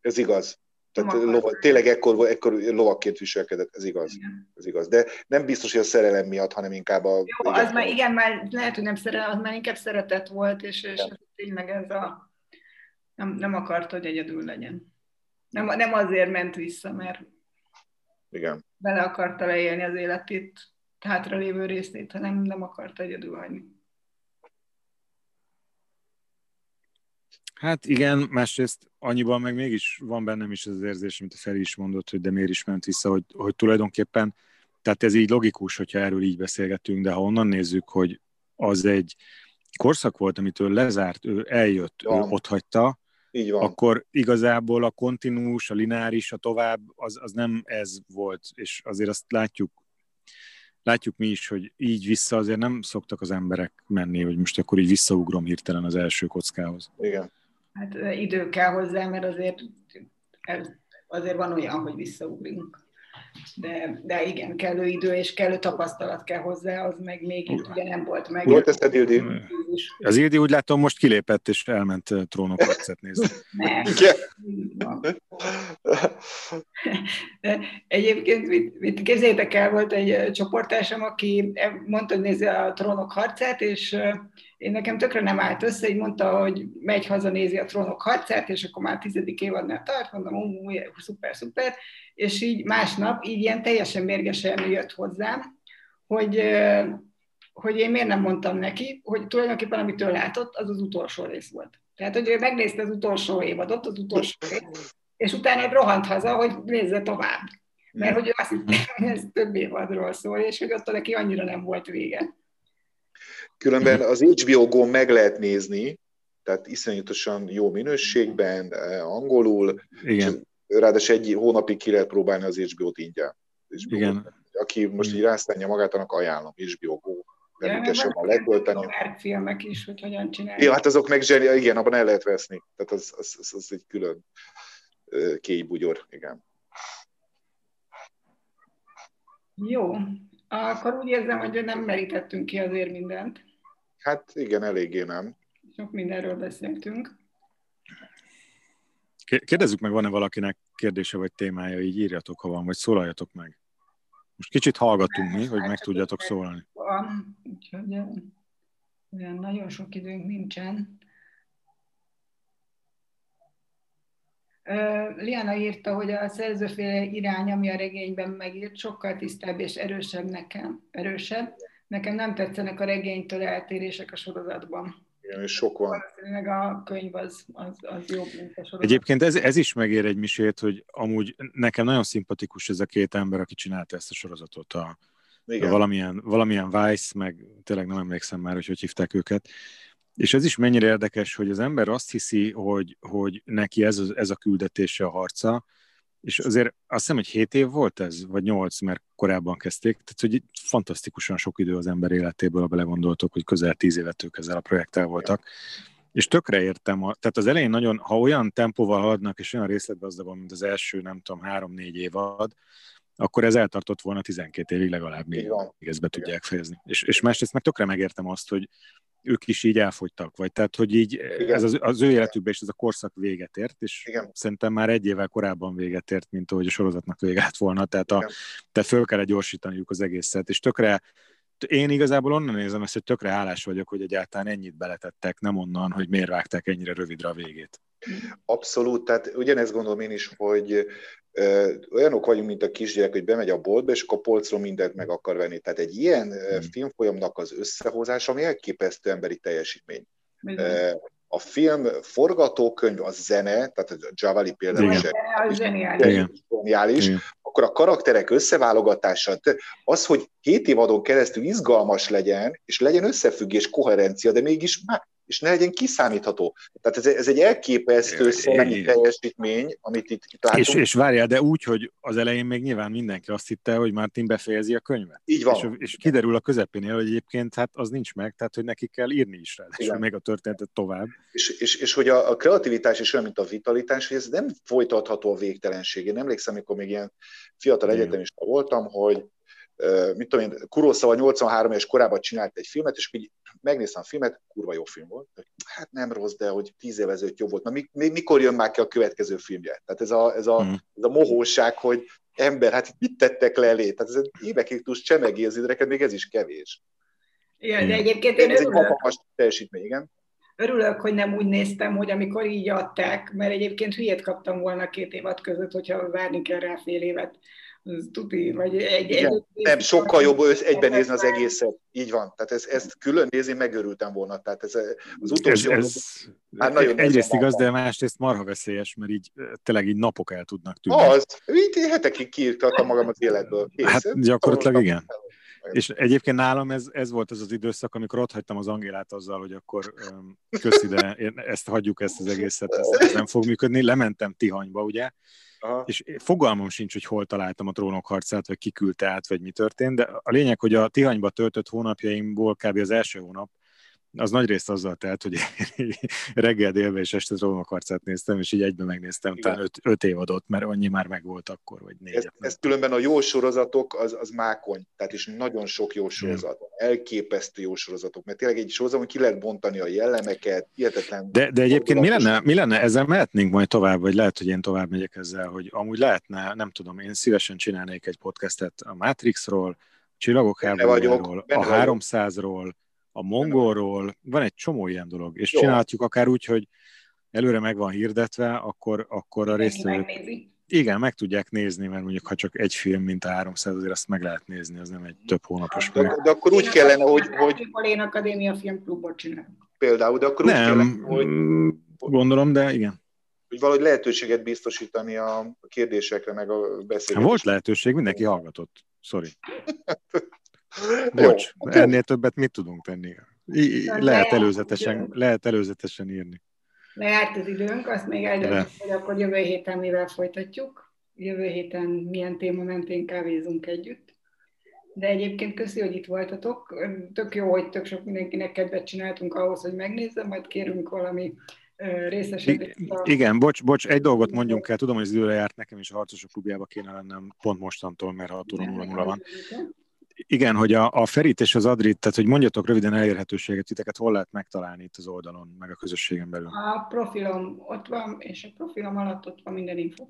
ez igaz. Tehát lova, tényleg ekkor, ekkor lovakként viselkedett, ez igaz, Igen. ez igaz. De nem biztos, hogy a szerelem miatt, hanem inkább a... Jó, az már igen, már lehet, hogy nem szeret, az már inkább szeretet volt, és, és Igen. tényleg ez a nem, nem akarta, hogy egyedül legyen. Nem, nem azért ment vissza, mert Igen. bele akarta leélni az életét, hátralévő részét, hanem nem akarta egyedül hagyni. Hát igen, másrészt annyiban meg mégis van bennem is az érzés, amit a Feri is mondott, hogy de miért is ment vissza, hogy, hogy tulajdonképpen, tehát ez így logikus, hogyha erről így beszélgetünk, de ha onnan nézzük, hogy az egy korszak volt, amitől lezárt, ő eljött, ő Van. ott hagyta, Így van. akkor igazából a kontinús, a lineáris, a tovább, az, az nem ez volt, és azért azt látjuk, látjuk mi is, hogy így vissza azért nem szoktak az emberek menni, hogy most akkor így visszaugrom hirtelen az első kockához. Igen. Hát idő kell hozzá, mert azért, azért van olyan, hogy visszaugrunk. De, de igen, kellő idő és kellő tapasztalat kell hozzá, az meg még itt ugye nem volt meg. Jól teszed, Ildi? Az Ildi úgy látom most kilépett és elment trónokharcet nézni. Nem. De egyébként mit, mit képzeljétek el, volt egy ö, csoportásom, aki eh, mondta, hogy nézi a trónok harcát, és én nekem tökre nem állt össze, így mondta, hogy megy haza, nézi a trónok harcát, és akkor már tizedik évadnál tart, mondom, ú, szuper, szuper, és így másnap így ilyen teljesen mérgesen jött hozzám, hogy, hogy én miért nem mondtam neki, hogy tulajdonképpen amit ő látott, az az utolsó rész volt. Tehát, hogy ő megnézte az utolsó évadot, az utolsó rész, és utána rohant haza, hogy nézze tovább. Mert hogy ő azt hitte, hogy ez több évadról szól, és hogy ott neki annyira nem volt vége. Különben az HBO Go meg lehet nézni, tehát iszonyatosan jó minőségben, eh, angolul, Igen, ráadásul egy hónapig ki lehet próbálni az HBO-t ingyen. HBO igen. Aki most így rászánja magát, annak ajánlom, HBO Go. Vannak letölteni. filmek is, hogy hogyan csinálják. Ja, hát azok meg zseni, igen, abban el lehet veszni. Tehát az, az, az, az egy külön ö, kéjbugyor, igen. Jó, akkor úgy érzem, hogy nem merítettünk ki azért mindent. Hát igen, eléggé nem. Sok mindenről beszéltünk. Ké- Kérdezzük meg, van-e valakinek kérdése vagy témája, így írjatok, ha van, vagy szólaljatok meg. Most kicsit hallgatunk mi, hogy meg tudjatok szólalni. Van, úgyhogy olyan nagyon sok időnk nincsen. Liana írta, hogy a szerzőféle irány, ami a regényben megírt, sokkal tisztább és erősebb nekem. Erősebb. Nekem nem tetszenek a regénytől eltérések a sorozatban. Igen, és sok van. Valószínűleg a könyv az, az, az jobb, mint a sorozat. Egyébként ez, ez is megér egy misét, hogy amúgy nekem nagyon szimpatikus ez a két ember, aki csinálta ezt a sorozatot. A, Igen. valamilyen, valamilyen Vice, meg tényleg nem emlékszem már, hogy hogy hívták őket. És ez is mennyire érdekes, hogy az ember azt hiszi, hogy, hogy neki ez, ez a küldetése a harca, és azért azt hiszem, hogy 7 év volt ez, vagy 8, mert korábban kezdték, tehát hogy fantasztikusan sok idő az ember életéből, ha belegondoltok, hogy közel 10 évet ők ezzel a projekttel voltak. És tökre értem, a, tehát az elején nagyon, ha olyan tempóval haladnak, és olyan részletgazdagon, mint az első, nem tudom, három-négy évad, akkor ez eltartott volna 12 évig legalább még ezt be tudják fejezni. És, és másrészt meg tökre megértem azt, hogy ők is így elfogytak, vagy tehát, hogy így Igen. ez az, az ő életükben is ez a korszak véget ért, és Igen. szerintem már egy évvel korábban véget ért, mint ahogy a sorozatnak véget volna, tehát a, te föl kell gyorsítaniuk az egészet, és tökre én igazából onnan nézem ezt, hogy tökre hálás vagyok, hogy egyáltalán ennyit beletettek, nem onnan, hogy miért vágták ennyire rövidre a végét. Abszolút, tehát ugyanezt gondolom én is, hogy ö, olyanok vagyunk, mint a kisgyerek, hogy bemegy a boltba, és akkor a polcról mindent meg akar venni. Tehát egy ilyen hmm. filmfolyamnak az összehozása, ami elképesztő emberi teljesítmény. Ö, a film forgatókönyv, a zene, tehát a Javali például is zseniális. zseniális, akkor a karakterek összeválogatása, az, hogy hét évadon keresztül izgalmas legyen, és legyen összefüggés, koherencia, de mégis már és ne legyen kiszámítható. Tehát ez, ez egy elképesztő szellemi teljesítmény, amit itt, itt látunk. És, és várjál, de úgy, hogy az elején még nyilván mindenki azt hitte, hogy Martin befejezi a könyvet. Így van. És, és kiderül a közepénél, hogy egyébként hát az nincs meg, tehát hogy neki kell írni is rá, és még a történetet tovább. És, és, és hogy a, a kreativitás is olyan, mint a vitalitás, hogy ez nem folytatható a végtelenség. Én emlékszem, amikor még ilyen fiatal egyetemista voltam, hogy mit tudom én, Kuroszava 83 és korában csinált egy filmet, és így megnéztem a filmet, kurva jó film volt. Hát nem rossz, de hogy tíz év ezelőtt jobb volt. Na, mikor jön már ki a következő filmje? Tehát ez a, ez a, mm. ez a mohóság, hogy ember, hát itt mit tettek le elé? Tehát ez évekig tudsz csemegi az idreket, még ez is kevés. Igen, de egyébként én ez örülök. egy hatalmas teljesítmény, igen. Örülök, hogy nem úgy néztem, hogy amikor így adták, mert egyébként hülyét kaptam volna két évad között, hogyha várni kell rá fél évet tuti, vagy egy... Igen, egy nem, sokkal jobb egyben nézni az egészet. Így van. Tehát ez, ezt külön nézni megörültem volna. Tehát ez az utolsó... Ez, ez, hát nagyon egyrészt igaz, de másrészt marha veszélyes, mert így tényleg így napok el tudnak tűnni. Az, így hetekig kiírtattam magam az életből. Kész. Hát gyakorlatilag igen. És egyébként nálam ez, ez volt az az időszak, amikor ott hagytam az Angélát azzal, hogy akkor köszi, de ezt hagyjuk ezt az egészet, ez, ez nem fog működni. Lementem Tihanyba, ugye, Aha. és fogalmam sincs, hogy hol találtam a trónok harcát, vagy kiküldte át, vagy mi történt, de a lényeg, hogy a Tihanyba töltött hónapjaimból kb. az első hónap az nagy részt azzal telt, hogy *laughs* reggel, délbe és este harcát néztem, és így egyben megnéztem, talán öt, öt évadot, mert annyi már megvolt akkor, vagy négy. Ez, ez különben a jó sorozatok, az, az mákony, tehát is nagyon sok jó sorozat, Igen. elképesztő jó sorozatok, mert tényleg egy sorozaton ki lehet bontani a jellemeket, hihetetlen. De, de egyébként mi lenne, mi lenne, ezzel mehetnénk majd tovább, vagy lehet, hogy én tovább megyek ezzel, hogy amúgy lehetne, nem tudom, én szívesen csinálnék egy podcastet a Matrixról, Csillagok háborújáról, a 300-ról, a mongolról, van egy csomó ilyen dolog, és Jó. csinálhatjuk akár úgy, hogy előre meg van hirdetve, akkor, akkor a résztvevők... Igen, meg tudják nézni, mert mondjuk ha csak egy film, mint a 300, azért azt meg lehet nézni, az nem egy több hónapos de, de, de akkor úgy kellene, hogy... hogy... Én Akadémia Filmklubot csinálom. Például, de akkor nem, úgy kellene, hogy... Mm, gondolom, de igen. Hogy valahogy lehetőséget biztosítani a kérdésekre, meg a beszélgetésre. Volt lehetőség, mindenki hallgatott. Sorry. *laughs* Bocs, Jó, ennél többet mit tudunk tenni? I- lehet, előzetesen, lehet előzetesen írni. Lejárt az időnk, azt még eldöntjük, hogy akkor jövő héten mivel folytatjuk. Jövő héten milyen téma mentén kávézunk együtt. De egyébként köszi, hogy itt voltatok. Tök jó, hogy tök sok mindenkinek kedvet csináltunk ahhoz, hogy megnézzem, majd kérünk valami részesedést. Igen, bocs, bocs, egy dolgot mondjunk el, tudom, hogy az időre járt nekem is a harcosok klubjába kéne lennem pont mostantól, mert 6 óra 0 van igen, hogy a, a Ferit és az Adrit, tehát hogy mondjatok röviden elérhetőséget, titeket hol lehet megtalálni itt az oldalon, meg a közösségen belül? A profilom ott van, és a profilom alatt ott van minden info.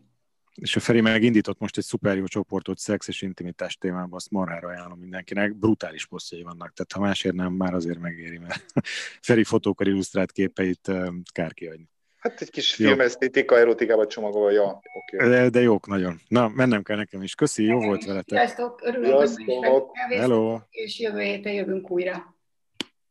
És a Feri megindított most egy szuper jó csoportot szex és intimitás témában, azt marhára ajánlom mindenkinek. Brutális posztjai vannak, tehát ha másért nem, már azért megéri, mert *laughs* Feri fotókar illusztrált képeit kár kiadni. Hát egy kis filmesztétika, erotikába csomagolva, ja, Okay. De, de jók nagyon. Na, mennem kell nekem is. Köszi, jó volt veletek. Sziasztok, örülök, hogy Sziasztok. És jövő héten jövünk újra.